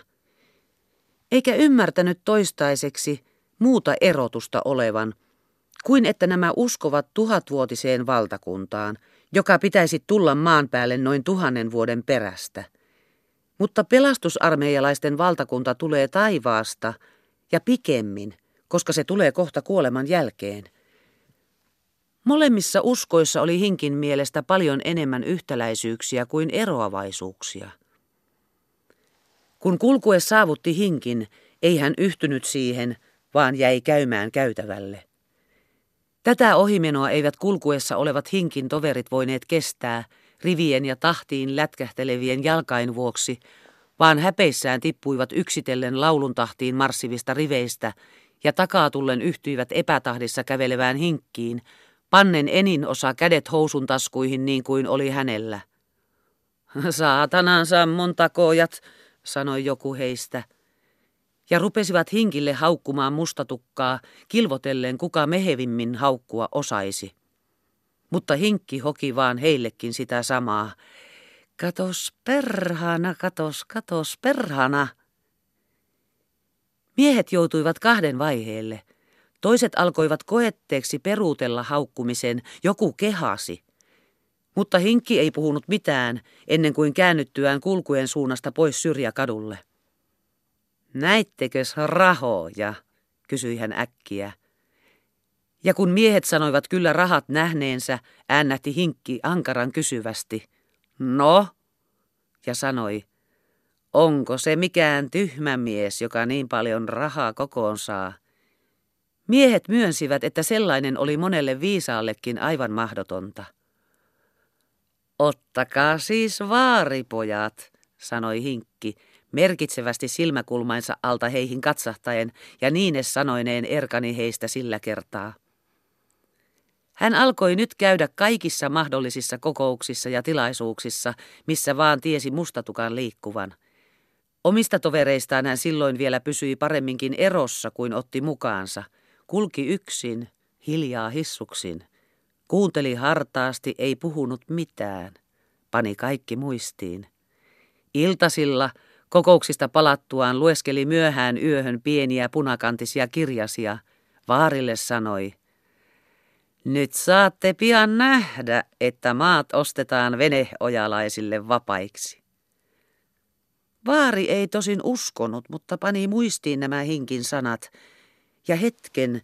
Eikä ymmärtänyt toistaiseksi muuta erotusta olevan – kuin että nämä uskovat tuhatvuotiseen valtakuntaan, joka pitäisi tulla maan päälle noin tuhannen vuoden perästä. Mutta pelastusarmeijalaisten valtakunta tulee taivaasta ja pikemmin, koska se tulee kohta kuoleman jälkeen. Molemmissa uskoissa oli Hinkin mielestä paljon enemmän yhtäläisyyksiä kuin eroavaisuuksia. Kun kulkue saavutti Hinkin, ei hän yhtynyt siihen, vaan jäi käymään käytävälle. Tätä ohimenoa eivät kulkuessa olevat hinkin toverit voineet kestää rivien ja tahtiin lätkähtelevien jalkain vuoksi, vaan häpeissään tippuivat yksitellen laulun tahtiin marssivista riveistä ja takaatullen yhtyivät epätahdissa kävelevään hinkkiin, pannen enin osa kädet housun taskuihin niin kuin oli hänellä. Saatanan sammon takojat, sanoi joku heistä ja rupesivat hinkille haukkumaan mustatukkaa, kilvotellen kuka mehevimmin haukkua osaisi. Mutta hinkki hoki vaan heillekin sitä samaa. Katos perhana, katos, katos perhana. Miehet joutuivat kahden vaiheelle. Toiset alkoivat koetteeksi peruutella haukkumisen, joku kehasi. Mutta hinkki ei puhunut mitään ennen kuin käännyttyään kulkuen suunnasta pois syrjäkadulle. Näittekös rahoja, kysyi hän äkkiä. Ja kun miehet sanoivat kyllä rahat nähneensä, äännähti hinkki ankaran kysyvästi. No? Ja sanoi, onko se mikään tyhmä mies, joka niin paljon rahaa kokoon saa? Miehet myönsivät, että sellainen oli monelle viisaallekin aivan mahdotonta. Ottakaa siis vaaripojat, sanoi hinkki, merkitsevästi silmäkulmainsa alta heihin katsahtaen ja Niines sanoineen erkani heistä sillä kertaa. Hän alkoi nyt käydä kaikissa mahdollisissa kokouksissa ja tilaisuuksissa, missä vaan tiesi mustatukan liikkuvan. Omista tovereistaan hän silloin vielä pysyi paremminkin erossa kuin otti mukaansa. Kulki yksin, hiljaa hissuksin. Kuunteli hartaasti, ei puhunut mitään. Pani kaikki muistiin. Iltasilla – Kokouksista palattuaan lueskeli myöhään yöhön pieniä punakantisia kirjasia. Vaarille sanoi, nyt saatte pian nähdä, että maat ostetaan veneojalaisille vapaiksi. Vaari ei tosin uskonut, mutta pani muistiin nämä hinkin sanat ja hetken,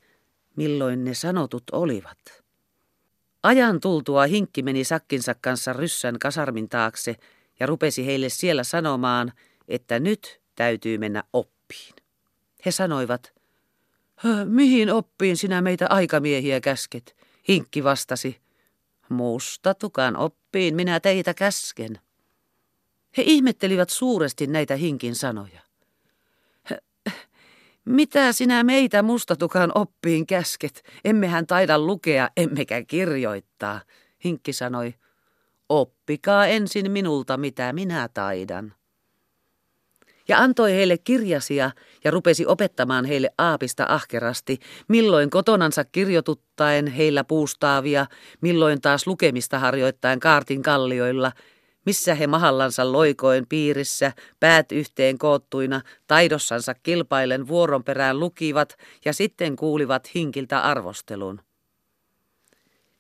milloin ne sanotut olivat. Ajan tultua hinkki meni sakkinsa kanssa ryssän kasarmin taakse ja rupesi heille siellä sanomaan – että nyt täytyy mennä oppiin. He sanoivat, mihin oppiin sinä meitä aikamiehiä käsket? Hinkki vastasi, mustatukan oppiin minä teitä käsken. He ihmettelivät suuresti näitä hinkin sanoja. Mitä sinä meitä mustatukan oppiin käsket? Emmehän taida lukea, emmekä kirjoittaa, Hinkki sanoi. Oppikaa ensin minulta, mitä minä taidan ja antoi heille kirjasia ja rupesi opettamaan heille aapista ahkerasti, milloin kotonansa kirjoituttaen heillä puustaavia, milloin taas lukemista harjoittaen kaartin kallioilla, missä he mahallansa loikoen piirissä, päät yhteen koottuina, taidossansa kilpailen vuoron perään lukivat ja sitten kuulivat hinkiltä arvostelun.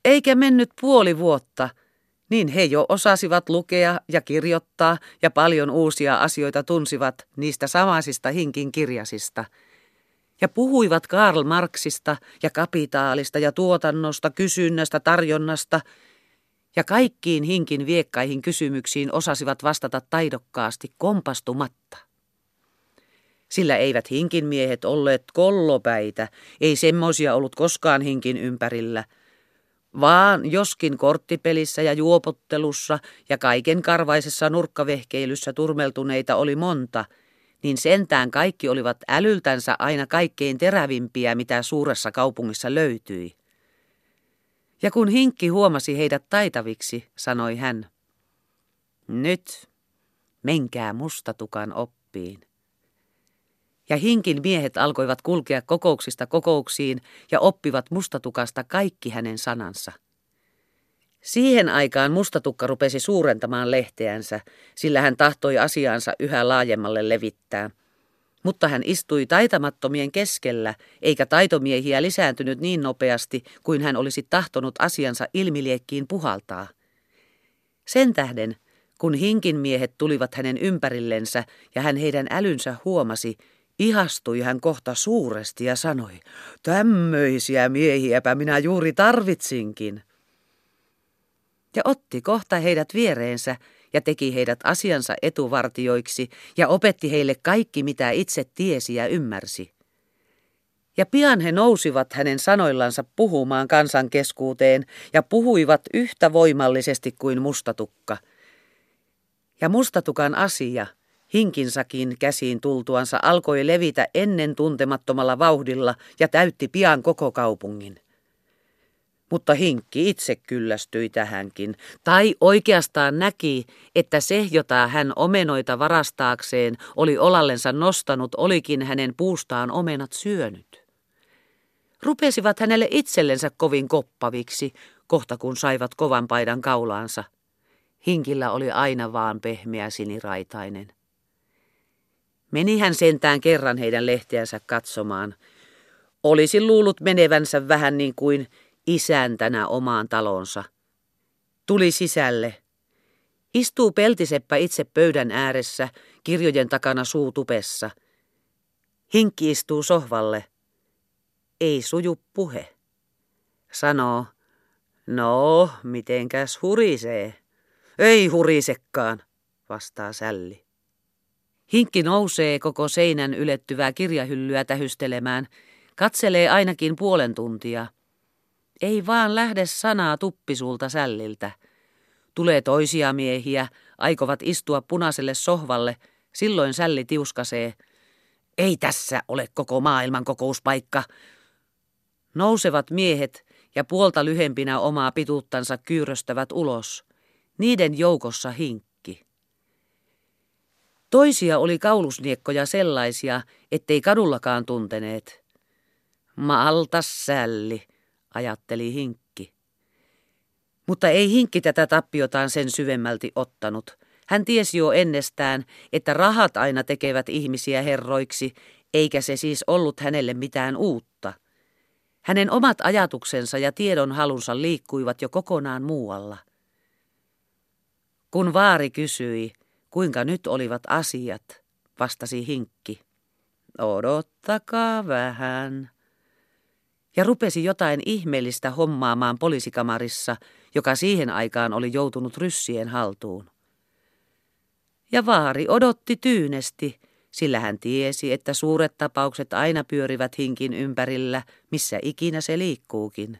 Eikä mennyt puoli vuotta – niin he jo osasivat lukea ja kirjoittaa ja paljon uusia asioita tunsivat niistä samaisista hinkin kirjasista. Ja puhuivat Karl Marxista ja kapitaalista ja tuotannosta, kysynnästä, tarjonnasta ja kaikkiin hinkin viekkaihin kysymyksiin osasivat vastata taidokkaasti kompastumatta. Sillä eivät hinkin miehet olleet kollopäitä, ei semmoisia ollut koskaan hinkin ympärillä – vaan joskin korttipelissä ja juopottelussa ja kaiken karvaisessa nurkkavehkeilyssä turmeltuneita oli monta, niin sentään kaikki olivat älyltänsä aina kaikkein terävimpiä, mitä suuressa kaupungissa löytyi. Ja kun Hinkki huomasi heidät taitaviksi, sanoi hän, nyt menkää mustatukan oppiin ja hinkin miehet alkoivat kulkea kokouksista kokouksiin ja oppivat mustatukasta kaikki hänen sanansa. Siihen aikaan mustatukka rupesi suurentamaan lehteänsä, sillä hän tahtoi asiaansa yhä laajemmalle levittää. Mutta hän istui taitamattomien keskellä, eikä taitomiehiä lisääntynyt niin nopeasti kuin hän olisi tahtonut asiansa ilmiliekkiin puhaltaa. Sen tähden, kun hinkin miehet tulivat hänen ympärillensä ja hän heidän älynsä huomasi, ihastui hän kohta suuresti ja sanoi, tämmöisiä miehiäpä minä juuri tarvitsinkin. Ja otti kohta heidät viereensä ja teki heidät asiansa etuvartioiksi ja opetti heille kaikki, mitä itse tiesi ja ymmärsi. Ja pian he nousivat hänen sanoillansa puhumaan kansan keskuuteen ja puhuivat yhtä voimallisesti kuin mustatukka. Ja mustatukan asia, hinkinsakin käsiin tultuansa, alkoi levitä ennen tuntemattomalla vauhdilla ja täytti pian koko kaupungin. Mutta Hinkki itse kyllästyi tähänkin, tai oikeastaan näki, että se, jota hän omenoita varastaakseen oli olallensa nostanut, olikin hänen puustaan omenat syönyt. Rupesivat hänelle itsellensä kovin koppaviksi, kohta kun saivat kovan paidan kaulaansa. Hinkillä oli aina vaan pehmeä siniraitainen. Meni hän sentään kerran heidän lehteänsä katsomaan. Olisi luullut menevänsä vähän niin kuin isäntänä omaan talonsa. Tuli sisälle. Istuu peltiseppä itse pöydän ääressä, kirjojen takana suutupessa. Hinkki istuu sohvalle. Ei suju puhe. Sanoo, no, mitenkäs hurisee? Ei hurisekaan, vastaa Sälli. Hinkki nousee koko seinän ylettyvää kirjahyllyä tähystelemään, katselee ainakin puolen tuntia – ei vaan lähde sanaa tuppisulta sälliltä. Tulee toisia miehiä, aikovat istua punaiselle sohvalle, silloin sälli tiuskasee. Ei tässä ole koko maailman kokouspaikka. Nousevat miehet ja puolta lyhempinä omaa pituuttansa kyyröstävät ulos. Niiden joukossa hinkki. Toisia oli kaulusniekkoja sellaisia, ettei kadullakaan tunteneet. Malta sälli, ajatteli Hinkki. Mutta ei Hinkki tätä tappiotaan sen syvemmälti ottanut. Hän tiesi jo ennestään, että rahat aina tekevät ihmisiä herroiksi, eikä se siis ollut hänelle mitään uutta. Hänen omat ajatuksensa ja tiedon halunsa liikkuivat jo kokonaan muualla. Kun vaari kysyi, kuinka nyt olivat asiat, vastasi Hinkki. Odottakaa vähän ja rupesi jotain ihmeellistä hommaamaan poliisikamarissa, joka siihen aikaan oli joutunut ryssien haltuun. Ja vaari odotti tyynesti, sillä hän tiesi, että suuret tapaukset aina pyörivät hinkin ympärillä, missä ikinä se liikkuukin.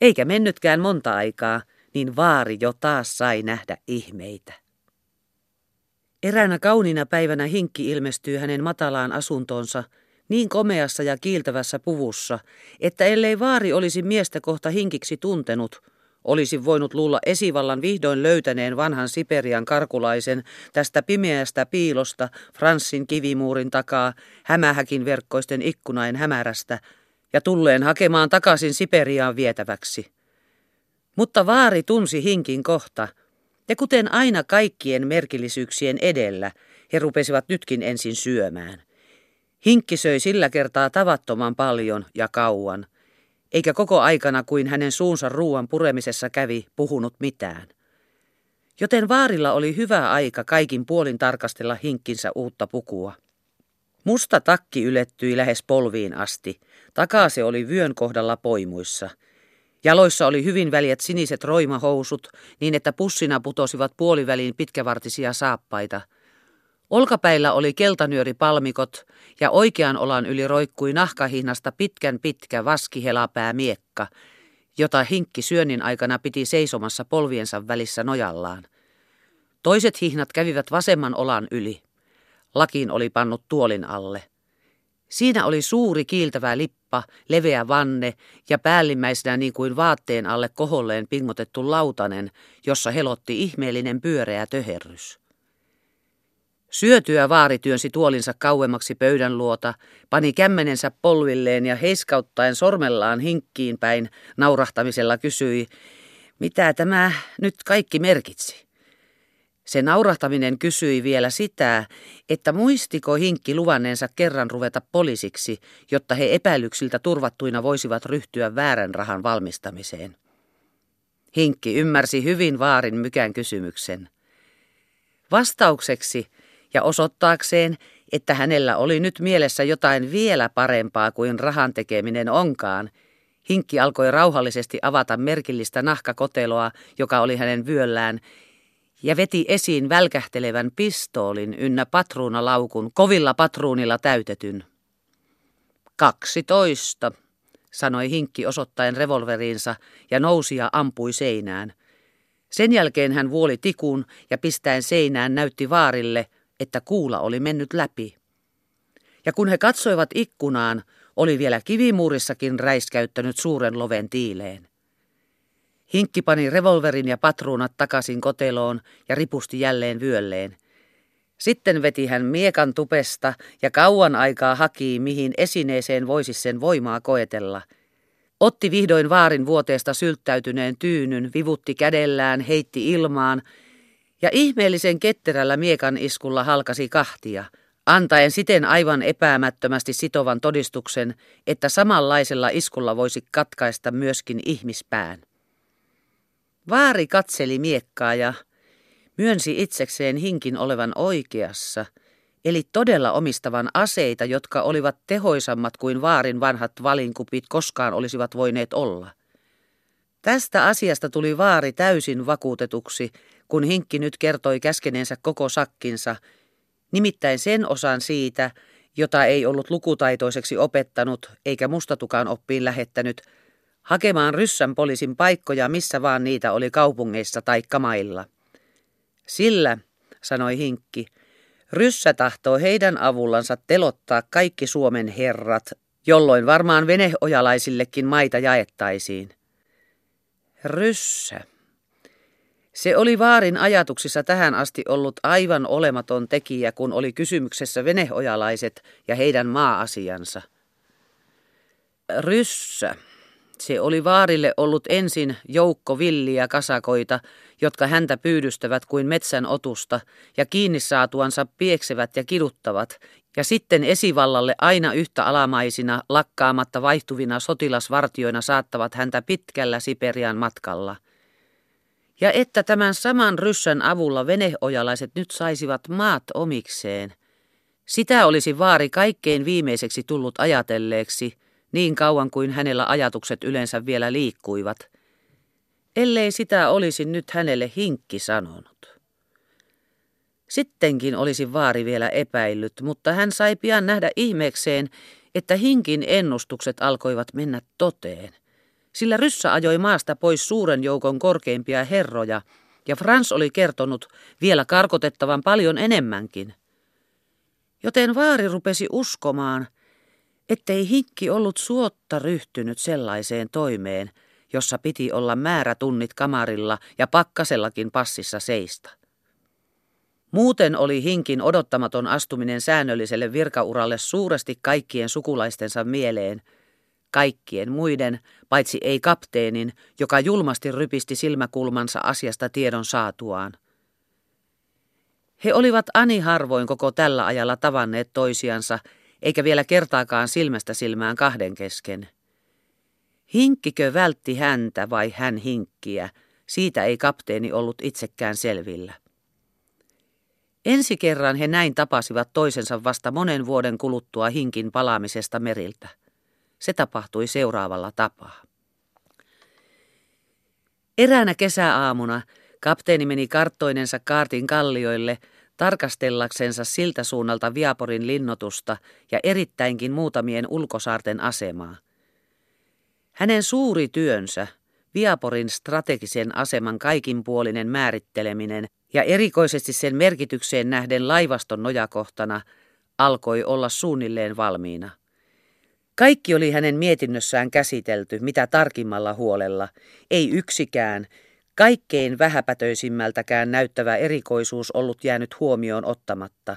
Eikä mennytkään monta aikaa, niin vaari jo taas sai nähdä ihmeitä. Eräänä kauniina päivänä hinkki ilmestyy hänen matalaan asuntonsa – niin komeassa ja kiiltävässä puvussa, että ellei vaari olisi miestä kohta hinkiksi tuntenut, olisi voinut luulla esivallan vihdoin löytäneen vanhan Siperian karkulaisen tästä pimeästä piilosta Franssin kivimuurin takaa hämähäkin verkkoisten ikkunain hämärästä ja tulleen hakemaan takaisin Siperiaan vietäväksi. Mutta vaari tunsi hinkin kohta, ja kuten aina kaikkien merkillisyyksien edellä, he rupesivat nytkin ensin syömään – Hinkki söi sillä kertaa tavattoman paljon ja kauan, eikä koko aikana kuin hänen suunsa ruuan puremisessa kävi puhunut mitään. Joten vaarilla oli hyvä aika kaikin puolin tarkastella hinkkinsä uutta pukua. Musta takki ylettyi lähes polviin asti. Takaa se oli vyön kohdalla poimuissa. Jaloissa oli hyvin väljät siniset roimahousut, niin että pussina putosivat puoliväliin pitkävartisia saappaita – Olkapäillä oli keltanyöripalmikot ja oikean olan yli roikkui nahkahihnasta pitkän pitkä vaskihelapää miekka, jota hinkki syönnin aikana piti seisomassa polviensa välissä nojallaan. Toiset hihnat kävivät vasemman olan yli. Lakiin oli pannut tuolin alle. Siinä oli suuri kiiltävä lippa, leveä vanne ja päällimmäisenä niin kuin vaatteen alle koholleen pingotettu lautanen, jossa helotti ihmeellinen pyöreä töherrys. Syötyä vaari työnsi tuolinsa kauemmaksi pöydän luota, pani kämmenensä polvilleen ja heiskauttaen sormellaan hinkkiin päin naurahtamisella kysyi, mitä tämä nyt kaikki merkitsi. Se naurahtaminen kysyi vielä sitä, että muistiko Hinkki luvanneensa kerran ruveta poliisiksi, jotta he epäilyksiltä turvattuina voisivat ryhtyä väärän rahan valmistamiseen. Hinkki ymmärsi hyvin vaarin mykän kysymyksen. Vastaukseksi ja osoittaakseen, että hänellä oli nyt mielessä jotain vielä parempaa kuin rahan tekeminen onkaan, Hinkki alkoi rauhallisesti avata merkillistä nahkakoteloa, joka oli hänen vyöllään, ja veti esiin välkähtelevän pistoolin ynnä patruunalaukun kovilla patruunilla täytetyn. Kaksitoista, sanoi Hinkki osoittaen revolveriinsa ja nousi ja ampui seinään. Sen jälkeen hän vuoli tikun ja pistäen seinään näytti vaarille, että kuula oli mennyt läpi. Ja kun he katsoivat ikkunaan, oli vielä kivimuurissakin räiskäyttänyt suuren loven tiileen. Hinkki pani revolverin ja patruunat takaisin koteloon ja ripusti jälleen vyölleen. Sitten veti hän miekan tupesta ja kauan aikaa haki, mihin esineeseen voisi sen voimaa koetella. Otti vihdoin vaarin vuoteesta sylttäytyneen tyynyn, vivutti kädellään, heitti ilmaan ja ihmeellisen ketterällä miekan iskulla halkasi kahtia, antaen siten aivan epäämättömästi sitovan todistuksen, että samanlaisella iskulla voisi katkaista myöskin ihmispään. Vaari katseli miekkaa ja myönsi itsekseen hinkin olevan oikeassa, eli todella omistavan aseita, jotka olivat tehoisammat kuin vaarin vanhat valinkupit koskaan olisivat voineet olla. Tästä asiasta tuli vaari täysin vakuutetuksi, kun hinkki nyt kertoi käskeneensä koko sakkinsa, nimittäin sen osan siitä, jota ei ollut lukutaitoiseksi opettanut eikä mustatukaan oppiin lähettänyt, hakemaan ryssän poliisin paikkoja, missä vaan niitä oli kaupungeissa tai kamailla. Sillä, sanoi Hinkki, ryssä tahtoo heidän avullansa telottaa kaikki Suomen herrat, jolloin varmaan veneojalaisillekin maita jaettaisiin. Ryssä. Se oli Vaarin ajatuksissa tähän asti ollut aivan olematon tekijä, kun oli kysymyksessä veneojalaiset ja heidän maa-asiansa. Ryssä. Se oli vaarille ollut ensin joukko villiä kasakoita, jotka häntä pyydystävät kuin metsän otusta, ja kiinni saatuansa pieksevät ja kiduttavat, ja sitten esivallalle aina yhtä alamaisina, lakkaamatta vaihtuvina sotilasvartioina saattavat häntä pitkällä Siperian matkalla. Ja että tämän saman ryssän avulla veneojalaiset nyt saisivat maat omikseen. Sitä olisi vaari kaikkein viimeiseksi tullut ajatelleeksi – niin kauan kuin hänellä ajatukset yleensä vielä liikkuivat, ellei sitä olisi nyt hänelle hinkki sanonut. Sittenkin olisi vaari vielä epäillyt, mutta hän sai pian nähdä ihmeekseen, että hinkin ennustukset alkoivat mennä toteen. Sillä ryssä ajoi maasta pois suuren joukon korkeimpia herroja, ja Frans oli kertonut vielä karkotettavan paljon enemmänkin. Joten vaari rupesi uskomaan – ettei hinkki ollut suotta ryhtynyt sellaiseen toimeen, jossa piti olla määrätunnit kamarilla ja pakkasellakin passissa seista. Muuten oli hinkin odottamaton astuminen säännölliselle virkauralle suuresti kaikkien sukulaistensa mieleen, kaikkien muiden, paitsi ei kapteenin, joka julmasti rypisti silmäkulmansa asiasta tiedon saatuaan. He olivat ani harvoin koko tällä ajalla tavanneet toisiansa, eikä vielä kertaakaan silmästä silmään kahden kesken. Hinkkikö vältti häntä vai hän hinkkiä, siitä ei kapteeni ollut itsekään selvillä. Ensi kerran he näin tapasivat toisensa vasta monen vuoden kuluttua hinkin palaamisesta meriltä. Se tapahtui seuraavalla tapaa. Eräänä kesäaamuna kapteeni meni karttoinensa kaartin kallioille – tarkastellaksensa siltä suunnalta Viaporin linnotusta ja erittäinkin muutamien ulkosaarten asemaa. Hänen suuri työnsä, Viaporin strategisen aseman kaikinpuolinen määritteleminen ja erikoisesti sen merkitykseen nähden laivaston nojakohtana, alkoi olla suunnilleen valmiina. Kaikki oli hänen mietinnössään käsitelty, mitä tarkimmalla huolella, ei yksikään, Kaikkein vähäpätöisimmältäkään näyttävä erikoisuus ollut jäänyt huomioon ottamatta.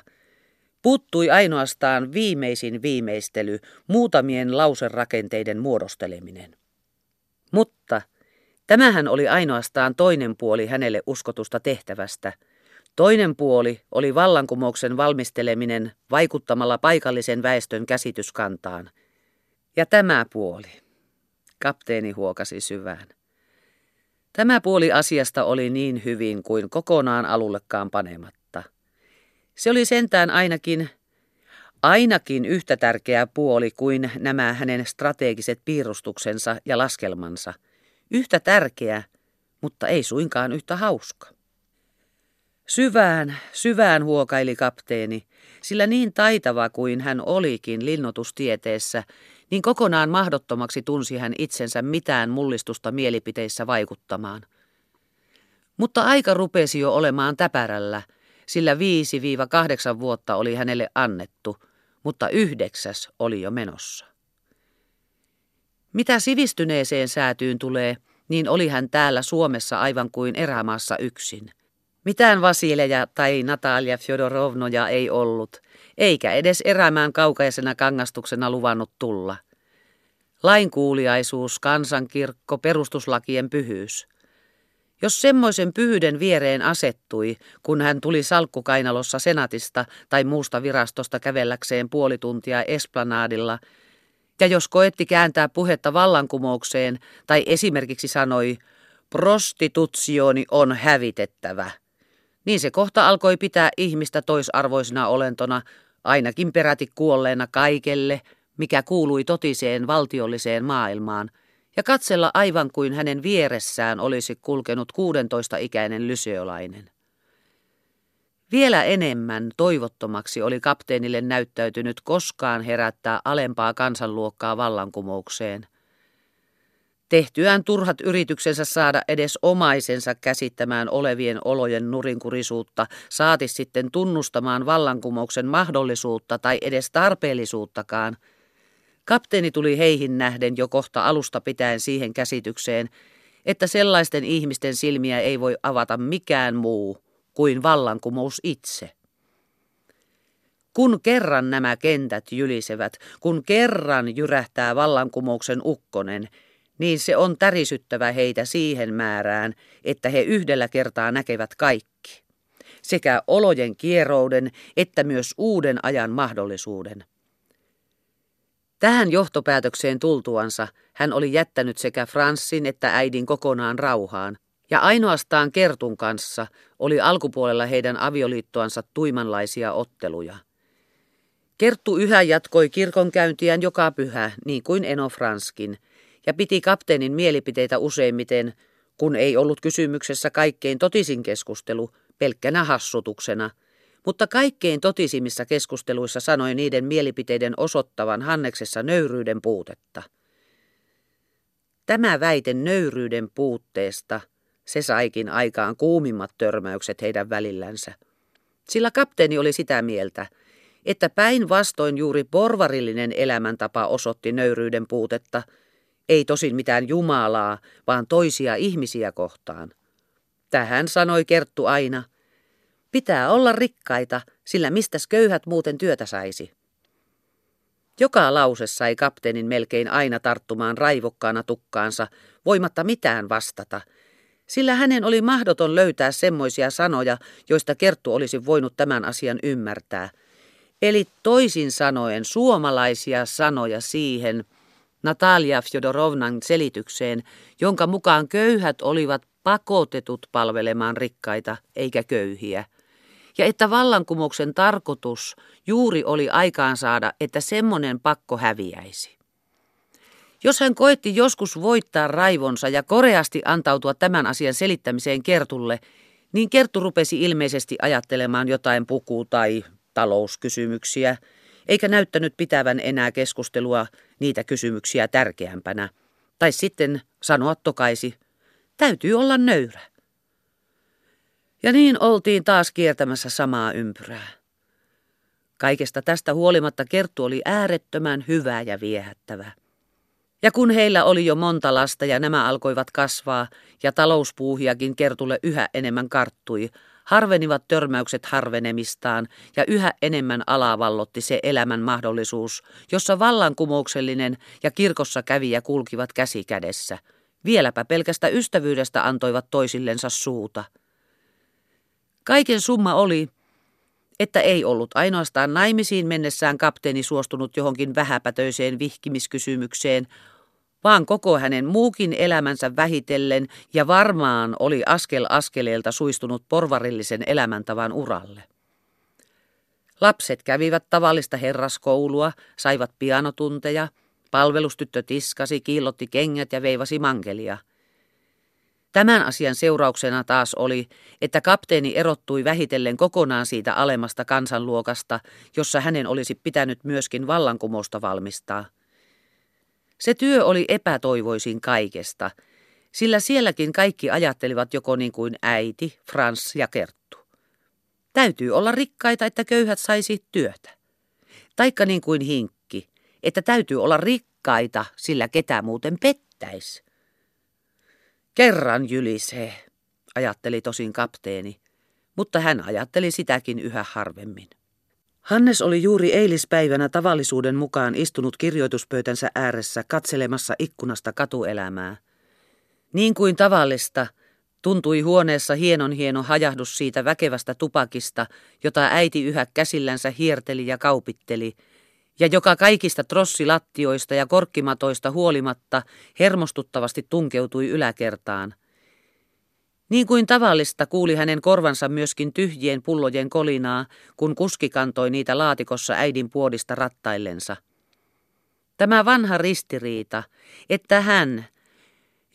Puuttui ainoastaan viimeisin viimeistely, muutamien lauserakenteiden muodosteleminen. Mutta tämähän oli ainoastaan toinen puoli hänelle uskotusta tehtävästä. Toinen puoli oli vallankumouksen valmisteleminen vaikuttamalla paikallisen väestön käsityskantaan. Ja tämä puoli. Kapteeni huokasi syvään. Tämä puoli asiasta oli niin hyvin kuin kokonaan alullekaan panematta. Se oli sentään ainakin, ainakin yhtä tärkeä puoli kuin nämä hänen strategiset piirustuksensa ja laskelmansa. Yhtä tärkeä, mutta ei suinkaan yhtä hauska. Syvään, syvään huokaili kapteeni, sillä niin taitava kuin hän olikin linnotustieteessä, niin kokonaan mahdottomaksi tunsi hän itsensä mitään mullistusta mielipiteissä vaikuttamaan. Mutta aika rupesi jo olemaan täpärällä, sillä viisi viiva kahdeksan vuotta oli hänelle annettu, mutta yhdeksäs oli jo menossa. Mitä sivistyneeseen säätyyn tulee, niin oli hän täällä Suomessa aivan kuin erämaassa yksin – mitään Vasileja tai Natalia Fjodorovnoja ei ollut, eikä edes erämään kaukaisena kangastuksena luvannut tulla. Lainkuuliaisuus, kansankirkko, perustuslakien pyhyys. Jos semmoisen pyhyyden viereen asettui, kun hän tuli salkkukainalossa senatista tai muusta virastosta kävelläkseen puoli tuntia esplanaadilla, ja jos koetti kääntää puhetta vallankumoukseen tai esimerkiksi sanoi, prostitutsioni on hävitettävä – niin se kohta alkoi pitää ihmistä toisarvoisena olentona, ainakin peräti kuolleena kaikelle, mikä kuului totiseen valtiolliseen maailmaan, ja katsella aivan kuin hänen vieressään olisi kulkenut 16-ikäinen lyseolainen. Vielä enemmän toivottomaksi oli kapteenille näyttäytynyt koskaan herättää alempaa kansanluokkaa vallankumoukseen – Tehtyään turhat yrityksensä saada edes omaisensa käsittämään olevien olojen nurinkurisuutta, saati sitten tunnustamaan vallankumouksen mahdollisuutta tai edes tarpeellisuuttakaan. Kapteeni tuli heihin nähden jo kohta alusta pitäen siihen käsitykseen, että sellaisten ihmisten silmiä ei voi avata mikään muu kuin vallankumous itse. Kun kerran nämä kentät jylisevät, kun kerran jyrähtää vallankumouksen ukkonen, niin se on tärisyttävä heitä siihen määrään, että he yhdellä kertaa näkevät kaikki. Sekä olojen kierouden että myös uuden ajan mahdollisuuden. Tähän johtopäätökseen tultuansa hän oli jättänyt sekä Franssin että äidin kokonaan rauhaan, ja ainoastaan Kertun kanssa oli alkupuolella heidän avioliittoansa tuimanlaisia otteluja. Kerttu yhä jatkoi kirkonkäyntiään joka pyhä, niin kuin Eno Franskin – ja piti kapteenin mielipiteitä useimmiten, kun ei ollut kysymyksessä kaikkein totisin keskustelu, pelkkänä hassutuksena, mutta kaikkein totisimmissa keskusteluissa sanoi niiden mielipiteiden osoittavan Hanneksessa nöyryyden puutetta. Tämä väite nöyryyden puutteesta, se saikin aikaan kuumimmat törmäykset heidän välillänsä. Sillä kapteeni oli sitä mieltä, että päinvastoin juuri porvarillinen elämäntapa osoitti nöyryyden puutetta – ei tosin mitään Jumalaa, vaan toisia ihmisiä kohtaan. Tähän sanoi Kerttu aina. Pitää olla rikkaita, sillä mistäs köyhät muuten työtä saisi. Joka lause sai kapteenin melkein aina tarttumaan raivokkaana tukkaansa, voimatta mitään vastata, sillä hänen oli mahdoton löytää semmoisia sanoja, joista Kerttu olisi voinut tämän asian ymmärtää. Eli toisin sanoen suomalaisia sanoja siihen, Natalia Fjodorovnan selitykseen, jonka mukaan köyhät olivat pakotetut palvelemaan rikkaita eikä köyhiä. Ja että vallankumouksen tarkoitus juuri oli aikaansaada, että semmoinen pakko häviäisi. Jos hän koitti joskus voittaa raivonsa ja koreasti antautua tämän asian selittämiseen Kertulle, niin Kerttu rupesi ilmeisesti ajattelemaan jotain puku- tai talouskysymyksiä – eikä näyttänyt pitävän enää keskustelua niitä kysymyksiä tärkeämpänä. Tai sitten sanoa tokaisi, täytyy olla nöyrä. Ja niin oltiin taas kiertämässä samaa ympyrää. Kaikesta tästä huolimatta Kerttu oli äärettömän hyvä ja viehättävä. Ja kun heillä oli jo monta lasta ja nämä alkoivat kasvaa ja talouspuuhiakin Kertulle yhä enemmän karttui, harvenivat törmäykset harvenemistaan ja yhä enemmän alavallotti se elämän mahdollisuus, jossa vallankumouksellinen ja kirkossa kävijä kulkivat käsi kädessä. Vieläpä pelkästä ystävyydestä antoivat toisillensa suuta. Kaiken summa oli, että ei ollut ainoastaan naimisiin mennessään kapteeni suostunut johonkin vähäpätöiseen vihkimiskysymykseen, vaan koko hänen muukin elämänsä vähitellen ja varmaan oli askel askeleelta suistunut porvarillisen elämäntavan uralle. Lapset kävivät tavallista herraskoulua, saivat pianotunteja, palvelustyttö tiskasi, kiillotti kengät ja veivasi mankelia – Tämän asian seurauksena taas oli, että kapteeni erottui vähitellen kokonaan siitä alemmasta kansanluokasta, jossa hänen olisi pitänyt myöskin vallankumousta valmistaa. Se työ oli epätoivoisin kaikesta, sillä sielläkin kaikki ajattelivat joko niin kuin äiti, Frans ja Kerttu. Täytyy olla rikkaita, että köyhät saisi työtä. Taikka niin kuin hinkki, että täytyy olla rikkaita, sillä ketä muuten pettäisi. Kerran jylisee, ajatteli tosin kapteeni, mutta hän ajatteli sitäkin yhä harvemmin. Hannes oli juuri eilispäivänä tavallisuuden mukaan istunut kirjoituspöytänsä ääressä katselemassa ikkunasta katuelämää. Niin kuin tavallista, tuntui huoneessa hienon hieno hajahdus siitä väkevästä tupakista, jota äiti yhä käsillänsä hierteli ja kaupitteli – ja joka kaikista trossilattioista ja korkkimatoista huolimatta hermostuttavasti tunkeutui yläkertaan. Niin kuin tavallista kuuli hänen korvansa myöskin tyhjien pullojen kolinaa, kun kuski kantoi niitä laatikossa äidin puodista rattaillensa. Tämä vanha ristiriita, että hän,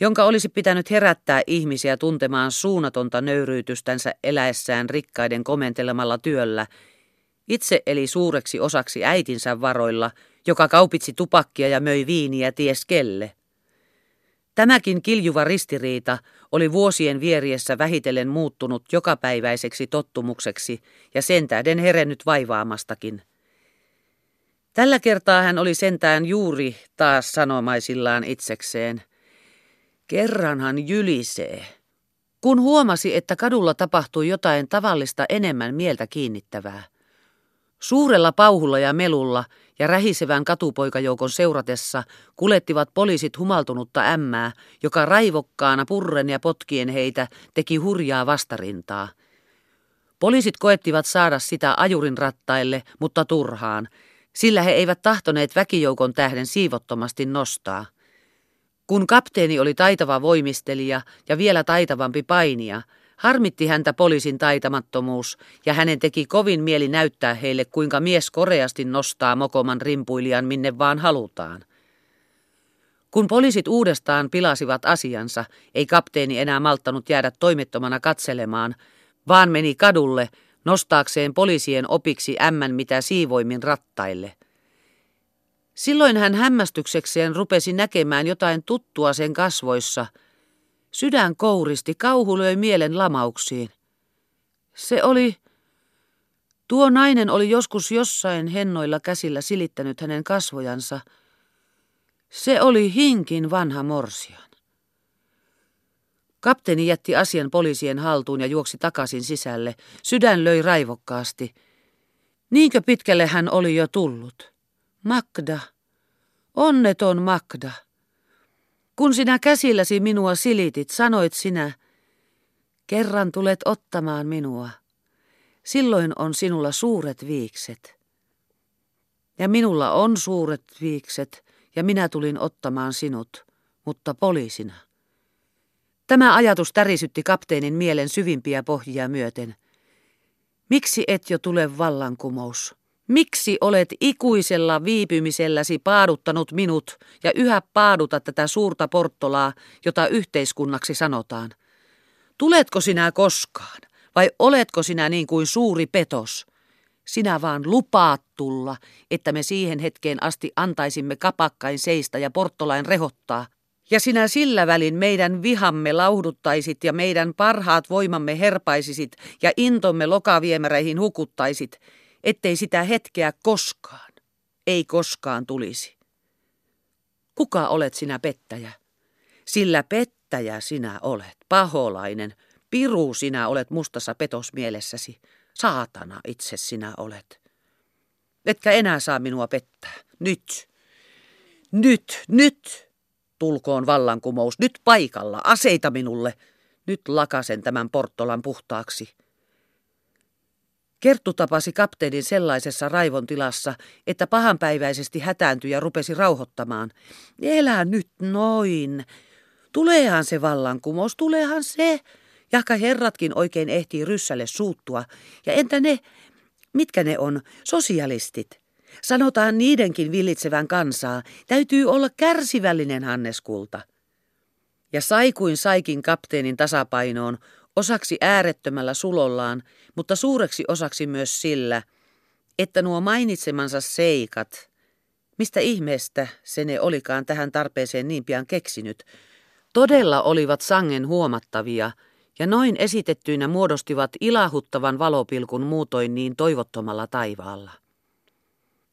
jonka olisi pitänyt herättää ihmisiä tuntemaan suunnatonta nöyryytystänsä eläessään rikkaiden komentelemalla työllä, itse eli suureksi osaksi äitinsä varoilla, joka kaupitsi tupakkia ja möi viiniä ties kelle. Tämäkin kiljuva ristiriita oli vuosien vieriessä vähitellen muuttunut jokapäiväiseksi tottumukseksi ja sen tähden herennyt vaivaamastakin. Tällä kertaa hän oli sentään juuri taas sanomaisillaan itsekseen. Kerranhan jylisee. Kun huomasi, että kadulla tapahtui jotain tavallista enemmän mieltä kiinnittävää – Suurella pauhulla ja melulla ja rähisevän katupoikajoukon seuratessa kulettivat poliisit humaltunutta ämmää, joka raivokkaana purren ja potkien heitä teki hurjaa vastarintaa. Poliisit koettivat saada sitä ajurin rattaille, mutta turhaan, sillä he eivät tahtoneet väkijoukon tähden siivottomasti nostaa. Kun kapteeni oli taitava voimistelija ja vielä taitavampi painija, Harmitti häntä poliisin taitamattomuus, ja hänen teki kovin mieli näyttää heille, kuinka mies koreasti nostaa mokoman rimpuilijan minne vaan halutaan. Kun poliisit uudestaan pilasivat asiansa, ei kapteeni enää malttanut jäädä toimettomana katselemaan, vaan meni kadulle nostaakseen poliisien opiksi ämmän mitä siivoimin rattaille. Silloin hän hämmästyksekseen rupesi näkemään jotain tuttua sen kasvoissa – Sydän kouristi, kauhu löi mielen lamauksiin. Se oli... Tuo nainen oli joskus jossain hennoilla käsillä silittänyt hänen kasvojansa. Se oli hinkin vanha morsian. Kapteeni jätti asian poliisien haltuun ja juoksi takaisin sisälle. Sydän löi raivokkaasti. Niinkö pitkälle hän oli jo tullut? Magda. Onneton Magda. Kun sinä käsilläsi minua silitit, sanoit sinä, kerran tulet ottamaan minua. Silloin on sinulla suuret viikset. Ja minulla on suuret viikset, ja minä tulin ottamaan sinut, mutta poliisina. Tämä ajatus tärisytti kapteenin mielen syvimpiä pohjia myöten. Miksi et jo tule vallankumous? Miksi olet ikuisella viipymiselläsi paaduttanut minut ja yhä paaduta tätä suurta porttolaa, jota yhteiskunnaksi sanotaan? Tuletko sinä koskaan vai oletko sinä niin kuin suuri petos? Sinä vaan lupaat tulla, että me siihen hetkeen asti antaisimme kapakkain seistä ja porttolain rehottaa. Ja sinä sillä välin meidän vihamme lauhduttaisit ja meidän parhaat voimamme herpaisisit ja intomme lokaviemäreihin hukuttaisit – ettei sitä hetkeä koskaan, ei koskaan tulisi. Kuka olet sinä pettäjä? Sillä pettäjä sinä olet, paholainen, piru sinä olet mustassa petosmielessäsi, saatana itse sinä olet. Etkä enää saa minua pettää, nyt, nyt, nyt, tulkoon vallankumous, nyt paikalla, aseita minulle, nyt lakasen tämän porttolan puhtaaksi. Kerttu tapasi kapteenin sellaisessa raivon tilassa, että pahanpäiväisesti hätääntyi ja rupesi rauhoittamaan. Elä nyt noin. Tuleehan se vallankumous, tuleehan se. Jahka herratkin oikein ehtii ryssälle suuttua. Ja entä ne, mitkä ne on, sosialistit? Sanotaan niidenkin villitsevän kansaa. Täytyy olla kärsivällinen Hanneskulta. Ja sai kuin saikin kapteenin tasapainoon, osaksi äärettömällä sulollaan, mutta suureksi osaksi myös sillä, että nuo mainitsemansa seikat, mistä ihmeestä se ne olikaan tähän tarpeeseen niin pian keksinyt, todella olivat sangen huomattavia ja noin esitettyinä muodostivat ilahuttavan valopilkun muutoin niin toivottomalla taivaalla.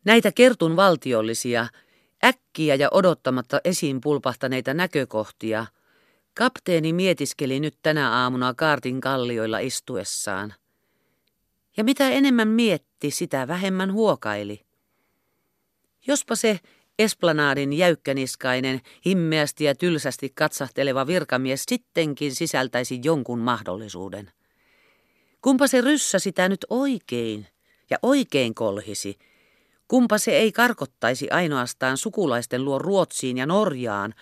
Näitä kertun valtiollisia, äkkiä ja odottamatta esiin pulpahtaneita näkökohtia – Kapteeni mietiskeli nyt tänä aamuna kaartin kallioilla istuessaan. Ja mitä enemmän mietti, sitä vähemmän huokaili. Jospa se Esplanaadin jäykkäniskainen, himmeästi ja tylsästi katsahteleva virkamies sittenkin sisältäisi jonkun mahdollisuuden. Kumpa se ryssä sitä nyt oikein ja oikein kolhisi. Kumpa se ei karkottaisi ainoastaan sukulaisten luo Ruotsiin ja Norjaan,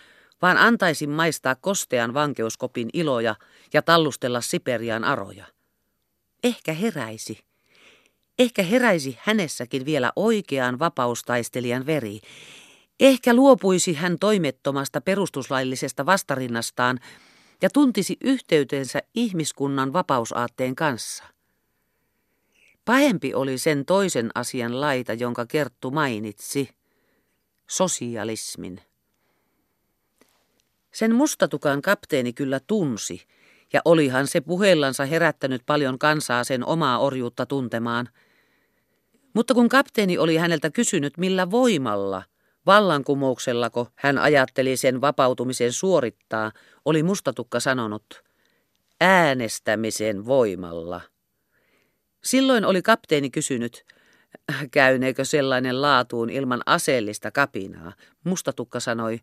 vaan antaisin maistaa kostean vankeuskopin iloja ja tallustella Siperian aroja. Ehkä heräisi. Ehkä heräisi hänessäkin vielä oikean vapaustaistelijan veri. Ehkä luopuisi hän toimettomasta perustuslaillisesta vastarinnastaan ja tuntisi yhteytensä ihmiskunnan vapausaatteen kanssa. Pahempi oli sen toisen asian laita, jonka Kerttu mainitsi, sosialismin. Sen mustatukan kapteeni kyllä tunsi, ja olihan se puheellansa herättänyt paljon kansaa sen omaa orjuutta tuntemaan. Mutta kun kapteeni oli häneltä kysynyt, millä voimalla, vallankumouksellako hän ajatteli sen vapautumisen suorittaa, oli mustatukka sanonut, äänestämisen voimalla. Silloin oli kapteeni kysynyt, käyneekö sellainen laatuun ilman aseellista kapinaa. Mustatukka sanoi,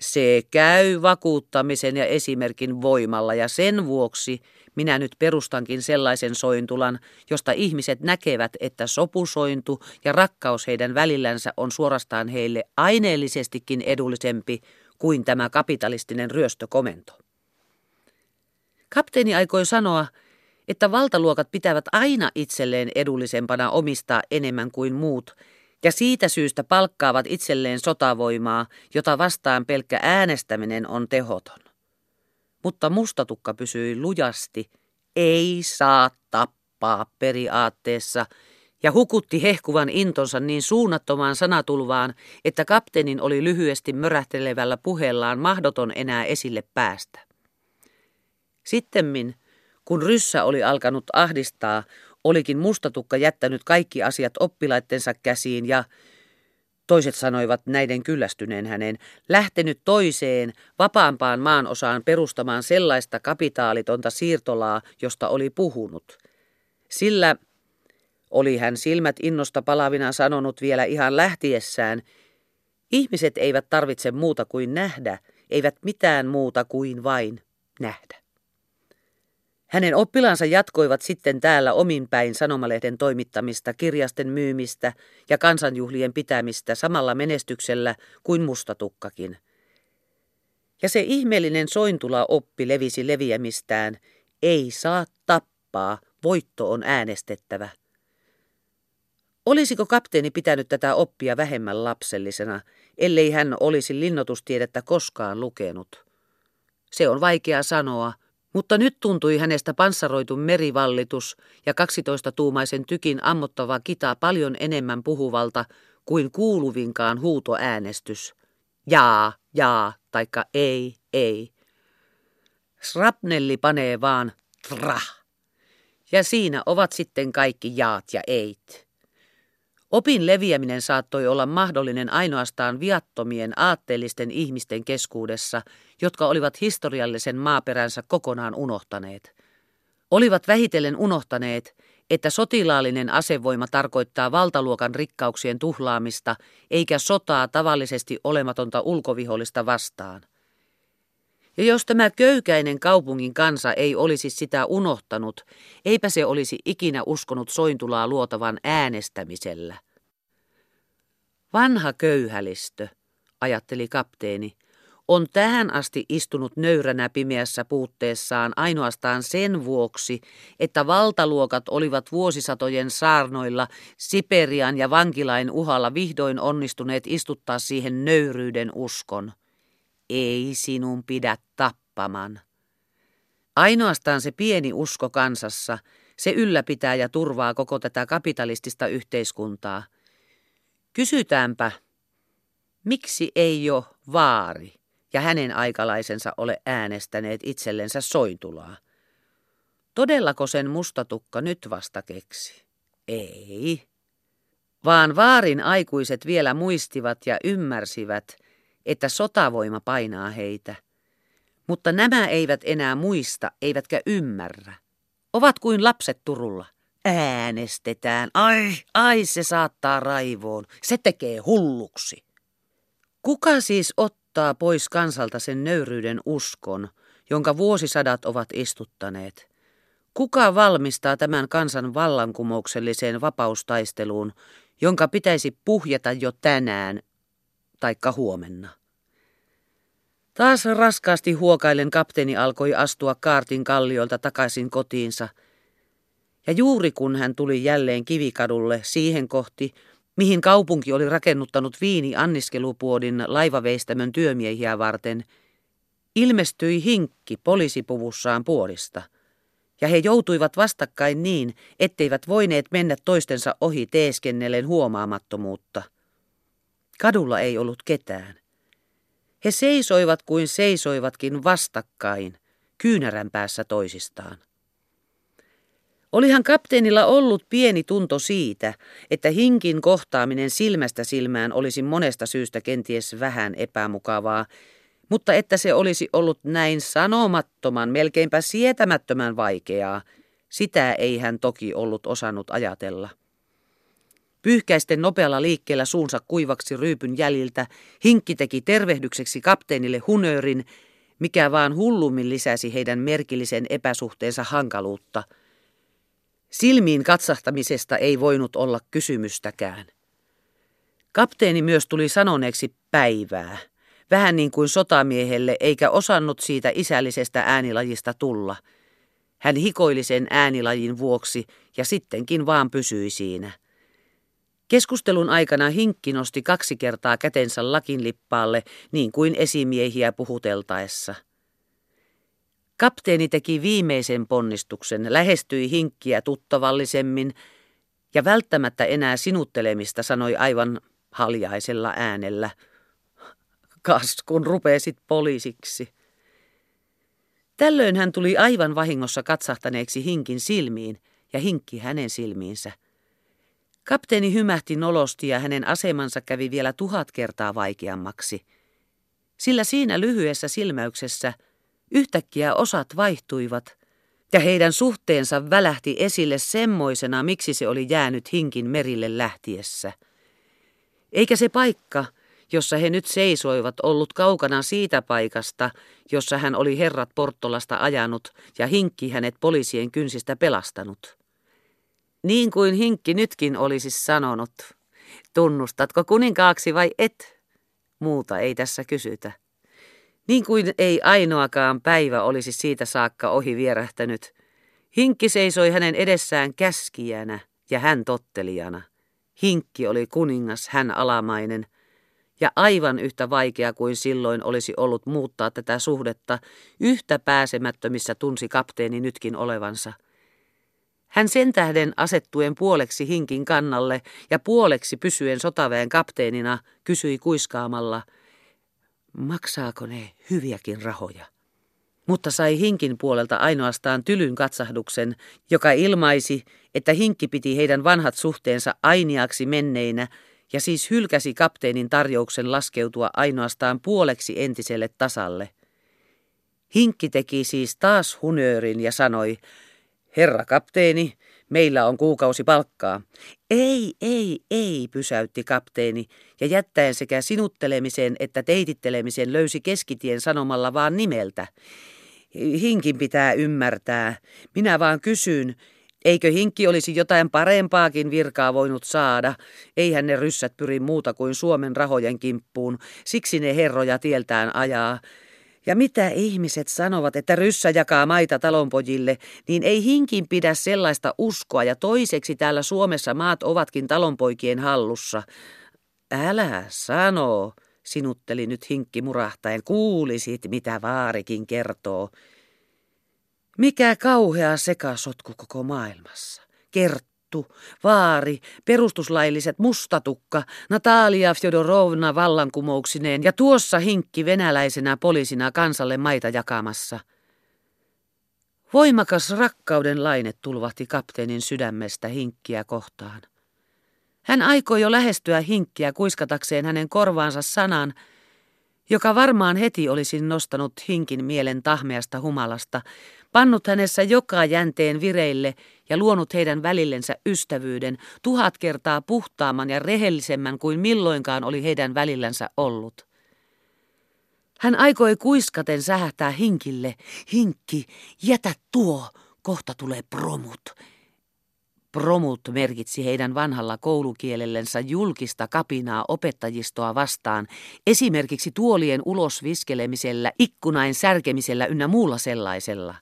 se käy vakuuttamisen ja esimerkin voimalla ja sen vuoksi minä nyt perustankin sellaisen sointulan, josta ihmiset näkevät, että sopusointu ja rakkaus heidän välillänsä on suorastaan heille aineellisestikin edullisempi kuin tämä kapitalistinen ryöstökomento. Kapteeni aikoi sanoa, että valtaluokat pitävät aina itselleen edullisempana omistaa enemmän kuin muut – ja siitä syystä palkkaavat itselleen sotavoimaa, jota vastaan pelkkä äänestäminen on tehoton. Mutta mustatukka pysyi lujasti, ei saa tappaa periaatteessa, ja hukutti hehkuvan intonsa niin suunnattomaan sanatulvaan, että kapteenin oli lyhyesti mörähtelevällä puheellaan mahdoton enää esille päästä. Sittemmin, kun ryssä oli alkanut ahdistaa, olikin mustatukka jättänyt kaikki asiat oppilaittensa käsiin ja, toiset sanoivat näiden kyllästyneen häneen, lähtenyt toiseen, vapaampaan maan osaan perustamaan sellaista kapitaalitonta siirtolaa, josta oli puhunut. Sillä oli hän silmät innosta palavina sanonut vielä ihan lähtiessään, ihmiset eivät tarvitse muuta kuin nähdä, eivät mitään muuta kuin vain nähdä. Hänen oppilaansa jatkoivat sitten täällä omin päin sanomalehden toimittamista, kirjasten myymistä ja kansanjuhlien pitämistä samalla menestyksellä kuin mustatukkakin. Ja se ihmeellinen sointula oppi levisi leviämistään, ei saa tappaa, voitto on äänestettävä. Olisiko kapteeni pitänyt tätä oppia vähemmän lapsellisena, ellei hän olisi linnotustiedettä koskaan lukenut? Se on vaikea sanoa, mutta nyt tuntui hänestä panssaroitu merivallitus ja 12-tuumaisen tykin ammottava kita paljon enemmän puhuvalta kuin kuuluvinkaan huutoäänestys. Jaa, jaa, taikka ei, ei. Srapnelli panee vaan trah. Ja siinä ovat sitten kaikki jaat ja eit. Opin leviäminen saattoi olla mahdollinen ainoastaan viattomien aatteellisten ihmisten keskuudessa, jotka olivat historiallisen maaperänsä kokonaan unohtaneet. Olivat vähitellen unohtaneet, että sotilaallinen asevoima tarkoittaa valtaluokan rikkauksien tuhlaamista, eikä sotaa tavallisesti olematonta ulkovihollista vastaan. Ja jos tämä köykäinen kaupungin kansa ei olisi sitä unohtanut, eipä se olisi ikinä uskonut Sointulaa luotavan äänestämisellä. Vanha köyhälistö, ajatteli kapteeni, on tähän asti istunut nöyränä pimeässä puutteessaan ainoastaan sen vuoksi, että valtaluokat olivat vuosisatojen saarnoilla Siperian ja vankilain uhalla vihdoin onnistuneet istuttaa siihen nöyryyden uskon. Ei sinun pidä tappaman. Ainoastaan se pieni usko kansassa, se ylläpitää ja turvaa koko tätä kapitalistista yhteiskuntaa. Kysytäänpä, miksi ei jo vaari? ja hänen aikalaisensa ole äänestäneet itsellensä sointulaa. Todellako sen mustatukka nyt vasta keksi? Ei. Vaan vaarin aikuiset vielä muistivat ja ymmärsivät, että sotavoima painaa heitä. Mutta nämä eivät enää muista, eivätkä ymmärrä. Ovat kuin lapset Turulla. Äänestetään. Ai, ai se saattaa raivoon. Se tekee hulluksi. Kuka siis ottaa? pois kansalta sen nöyryyden uskon, jonka vuosisadat ovat istuttaneet. Kuka valmistaa tämän kansan vallankumoukselliseen vapaustaisteluun, jonka pitäisi puhjata jo tänään taikka huomenna? Taas raskaasti huokaillen kapteeni alkoi astua kaartin kalliolta takaisin kotiinsa, ja juuri kun hän tuli jälleen kivikadulle siihen kohti, mihin kaupunki oli rakennuttanut viini anniskelupuodin laivaveistämön työmiehiä varten, ilmestyi hinkki poliisipuvussaan puolista, ja he joutuivat vastakkain niin, etteivät voineet mennä toistensa ohi teeskennellen huomaamattomuutta. Kadulla ei ollut ketään. He seisoivat kuin seisoivatkin vastakkain, kyynärän päässä toisistaan. Olihan kapteenilla ollut pieni tunto siitä, että hinkin kohtaaminen silmästä silmään olisi monesta syystä kenties vähän epämukavaa, mutta että se olisi ollut näin sanomattoman, melkeinpä sietämättömän vaikeaa, sitä ei hän toki ollut osannut ajatella. Pyyhkäisten nopealla liikkeellä suunsa kuivaksi ryypyn jäljiltä, hinkki teki tervehdykseksi kapteenille hunöörin, mikä vaan hullummin lisäsi heidän merkillisen epäsuhteensa hankaluutta – Silmiin katsahtamisesta ei voinut olla kysymystäkään. Kapteeni myös tuli sanoneeksi päivää, vähän niin kuin sotamiehelle, eikä osannut siitä isällisestä äänilajista tulla. Hän hikoili sen äänilajin vuoksi ja sittenkin vaan pysyi siinä. Keskustelun aikana Hinkki nosti kaksi kertaa kätensä lakin lippaalle, niin kuin esimiehiä puhuteltaessa. Kapteeni teki viimeisen ponnistuksen, lähestyi hinkkiä tuttavallisemmin ja välttämättä enää sinuttelemista sanoi aivan haljaisella äänellä. Kas, kun rupeesit poliisiksi. Tällöin hän tuli aivan vahingossa katsahtaneeksi hinkin silmiin ja hinkki hänen silmiinsä. Kapteeni hymähti nolosti ja hänen asemansa kävi vielä tuhat kertaa vaikeammaksi. Sillä siinä lyhyessä silmäyksessä – Yhtäkkiä osat vaihtuivat, ja heidän suhteensa välähti esille semmoisena, miksi se oli jäänyt hinkin merille lähtiessä. Eikä se paikka, jossa he nyt seisoivat, ollut kaukana siitä paikasta, jossa hän oli herrat Porttolasta ajanut ja hinkki hänet poliisien kynsistä pelastanut. Niin kuin hinkki nytkin olisi sanonut, tunnustatko kuninkaaksi vai et? Muuta ei tässä kysytä. Niin kuin ei ainoakaan päivä olisi siitä saakka ohi vierähtänyt. Hinkki seisoi hänen edessään käskijänä ja hän tottelijana. Hinkki oli kuningas, hän alamainen, ja aivan yhtä vaikea kuin silloin olisi ollut muuttaa tätä suhdetta, yhtä pääsemättömissä tunsi kapteeni nytkin olevansa. Hän sen tähden asettuen puoleksi hinkin kannalle ja puoleksi pysyen sotaväen kapteenina kysyi kuiskaamalla – maksaako ne hyviäkin rahoja. Mutta sai hinkin puolelta ainoastaan tylyn katsahduksen, joka ilmaisi, että hinkki piti heidän vanhat suhteensa ainiaksi menneinä ja siis hylkäsi kapteenin tarjouksen laskeutua ainoastaan puoleksi entiselle tasalle. Hinkki teki siis taas hunöörin ja sanoi, herra kapteeni, Meillä on kuukausi palkkaa. Ei, ei, ei, pysäytti kapteeni ja jättäen sekä sinuttelemisen että teitittelemisen löysi keskitien sanomalla vaan nimeltä. Hinkin pitää ymmärtää. Minä vaan kysyn, eikö Hinkki olisi jotain parempaakin virkaa voinut saada? Eihän ne ryssät pyri muuta kuin Suomen rahojen kimppuun, siksi ne herroja tieltään ajaa. Ja mitä ihmiset sanovat, että ryssä jakaa maita talonpojille, niin ei hinkin pidä sellaista uskoa ja toiseksi täällä Suomessa maat ovatkin talonpoikien hallussa. Älä sano, sinutteli nyt hinkki murahtaen, kuulisit mitä vaarikin kertoo. Mikä kauhea sekasotku koko maailmassa. Kert Kettu, Vaari, perustuslailliset Mustatukka, Natalia Fjodorovna vallankumouksineen ja tuossa hinkki venäläisenä poliisina kansalle maita jakamassa. Voimakas rakkauden laine tulvahti kapteenin sydämestä hinkkiä kohtaan. Hän aikoi jo lähestyä hinkkiä kuiskatakseen hänen korvaansa sanan, joka varmaan heti olisi nostanut hinkin mielen tahmeasta humalasta, pannut hänessä joka jänteen vireille ja luonut heidän välillensä ystävyyden, tuhat kertaa puhtaamman ja rehellisemmän kuin milloinkaan oli heidän välillänsä ollut. Hän aikoi kuiskaten sähähtää hinkille, hinkki, jätä tuo, kohta tulee promut. Promut merkitsi heidän vanhalla koulukielellensä julkista kapinaa opettajistoa vastaan, esimerkiksi tuolien ulosviskelemisellä, ikkunain särkemisellä ynnä muulla sellaisella.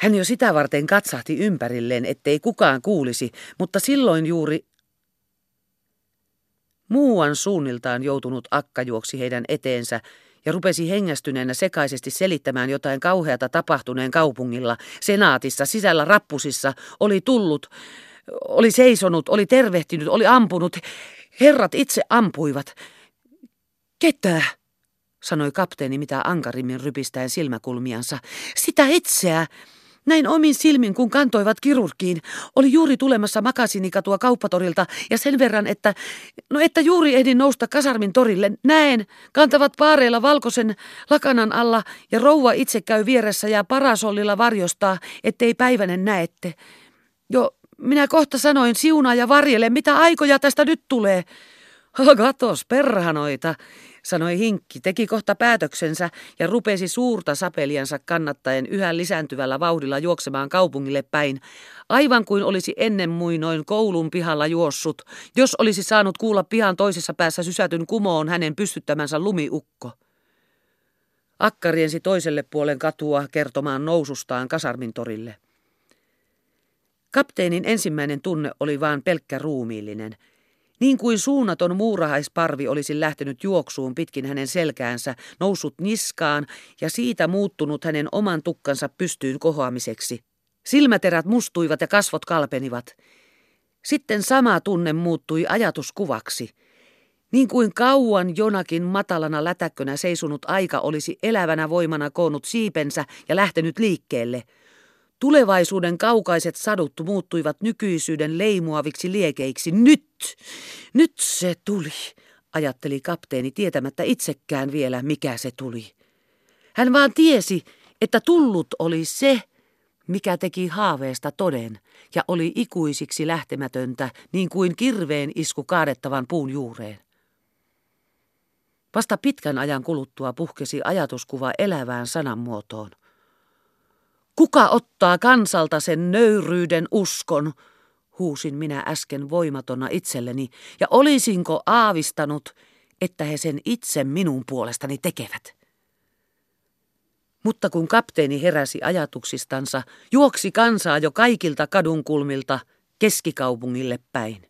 Hän jo sitä varten katsahti ympärilleen, ettei kukaan kuulisi, mutta silloin juuri muuan suunniltaan joutunut akka juoksi heidän eteensä ja rupesi hengästyneenä sekaisesti selittämään jotain kauheata tapahtuneen kaupungilla, senaatissa, sisällä rappusissa, oli tullut, oli seisonut, oli tervehtinyt, oli ampunut. Herrat itse ampuivat. Ketä? sanoi kapteeni mitä ankarimmin rypistäen silmäkulmiansa. Sitä itseä. Näin omin silmin, kun kantoivat kirurgiin. Oli juuri tulemassa makasinikatua kauppatorilta ja sen verran, että, no että juuri ehdin nousta kasarmin torille. Näen, kantavat paareilla valkoisen lakanan alla ja rouva itse käy vieressä ja parasollilla varjostaa, ettei päivänen näette. Jo, minä kohta sanoin siunaa ja varjele, mitä aikoja tästä nyt tulee. Katos, perhanoita sanoi Hinkki, teki kohta päätöksensä ja rupesi suurta sapeliansa kannattaen yhä lisääntyvällä vauhdilla juoksemaan kaupungille päin, aivan kuin olisi ennen muinoin koulun pihalla juossut, jos olisi saanut kuulla pihan toisessa päässä sysätyn kumoon hänen pystyttämänsä lumiukko. Akkariensi toiselle puolen katua kertomaan nousustaan kasarmin torille. Kapteenin ensimmäinen tunne oli vain pelkkä ruumiillinen – niin kuin suunnaton muurahaisparvi olisi lähtenyt juoksuun pitkin hänen selkäänsä, noussut niskaan ja siitä muuttunut hänen oman tukkansa pystyyn kohoamiseksi. Silmäterät mustuivat ja kasvot kalpenivat. Sitten sama tunne muuttui ajatuskuvaksi. Niin kuin kauan jonakin matalana lätäkkönä seisunut aika olisi elävänä voimana koonnut siipensä ja lähtenyt liikkeelle – Tulevaisuuden kaukaiset sadut muuttuivat nykyisyyden leimuaviksi liekeiksi. Nyt, nyt se tuli, ajatteli kapteeni tietämättä itsekään vielä, mikä se tuli. Hän vaan tiesi, että tullut oli se, mikä teki haaveesta toden ja oli ikuisiksi lähtemätöntä, niin kuin kirveen isku kaadettavan puun juureen. Vasta pitkän ajan kuluttua puhkesi ajatuskuva elävään sananmuotoon. Kuka ottaa kansalta sen nöyryyden uskon, huusin minä äsken voimatona itselleni, ja olisinko aavistanut, että he sen itse minun puolestani tekevät. Mutta kun kapteeni heräsi ajatuksistansa, juoksi kansaa jo kaikilta kadunkulmilta keskikaupungille päin.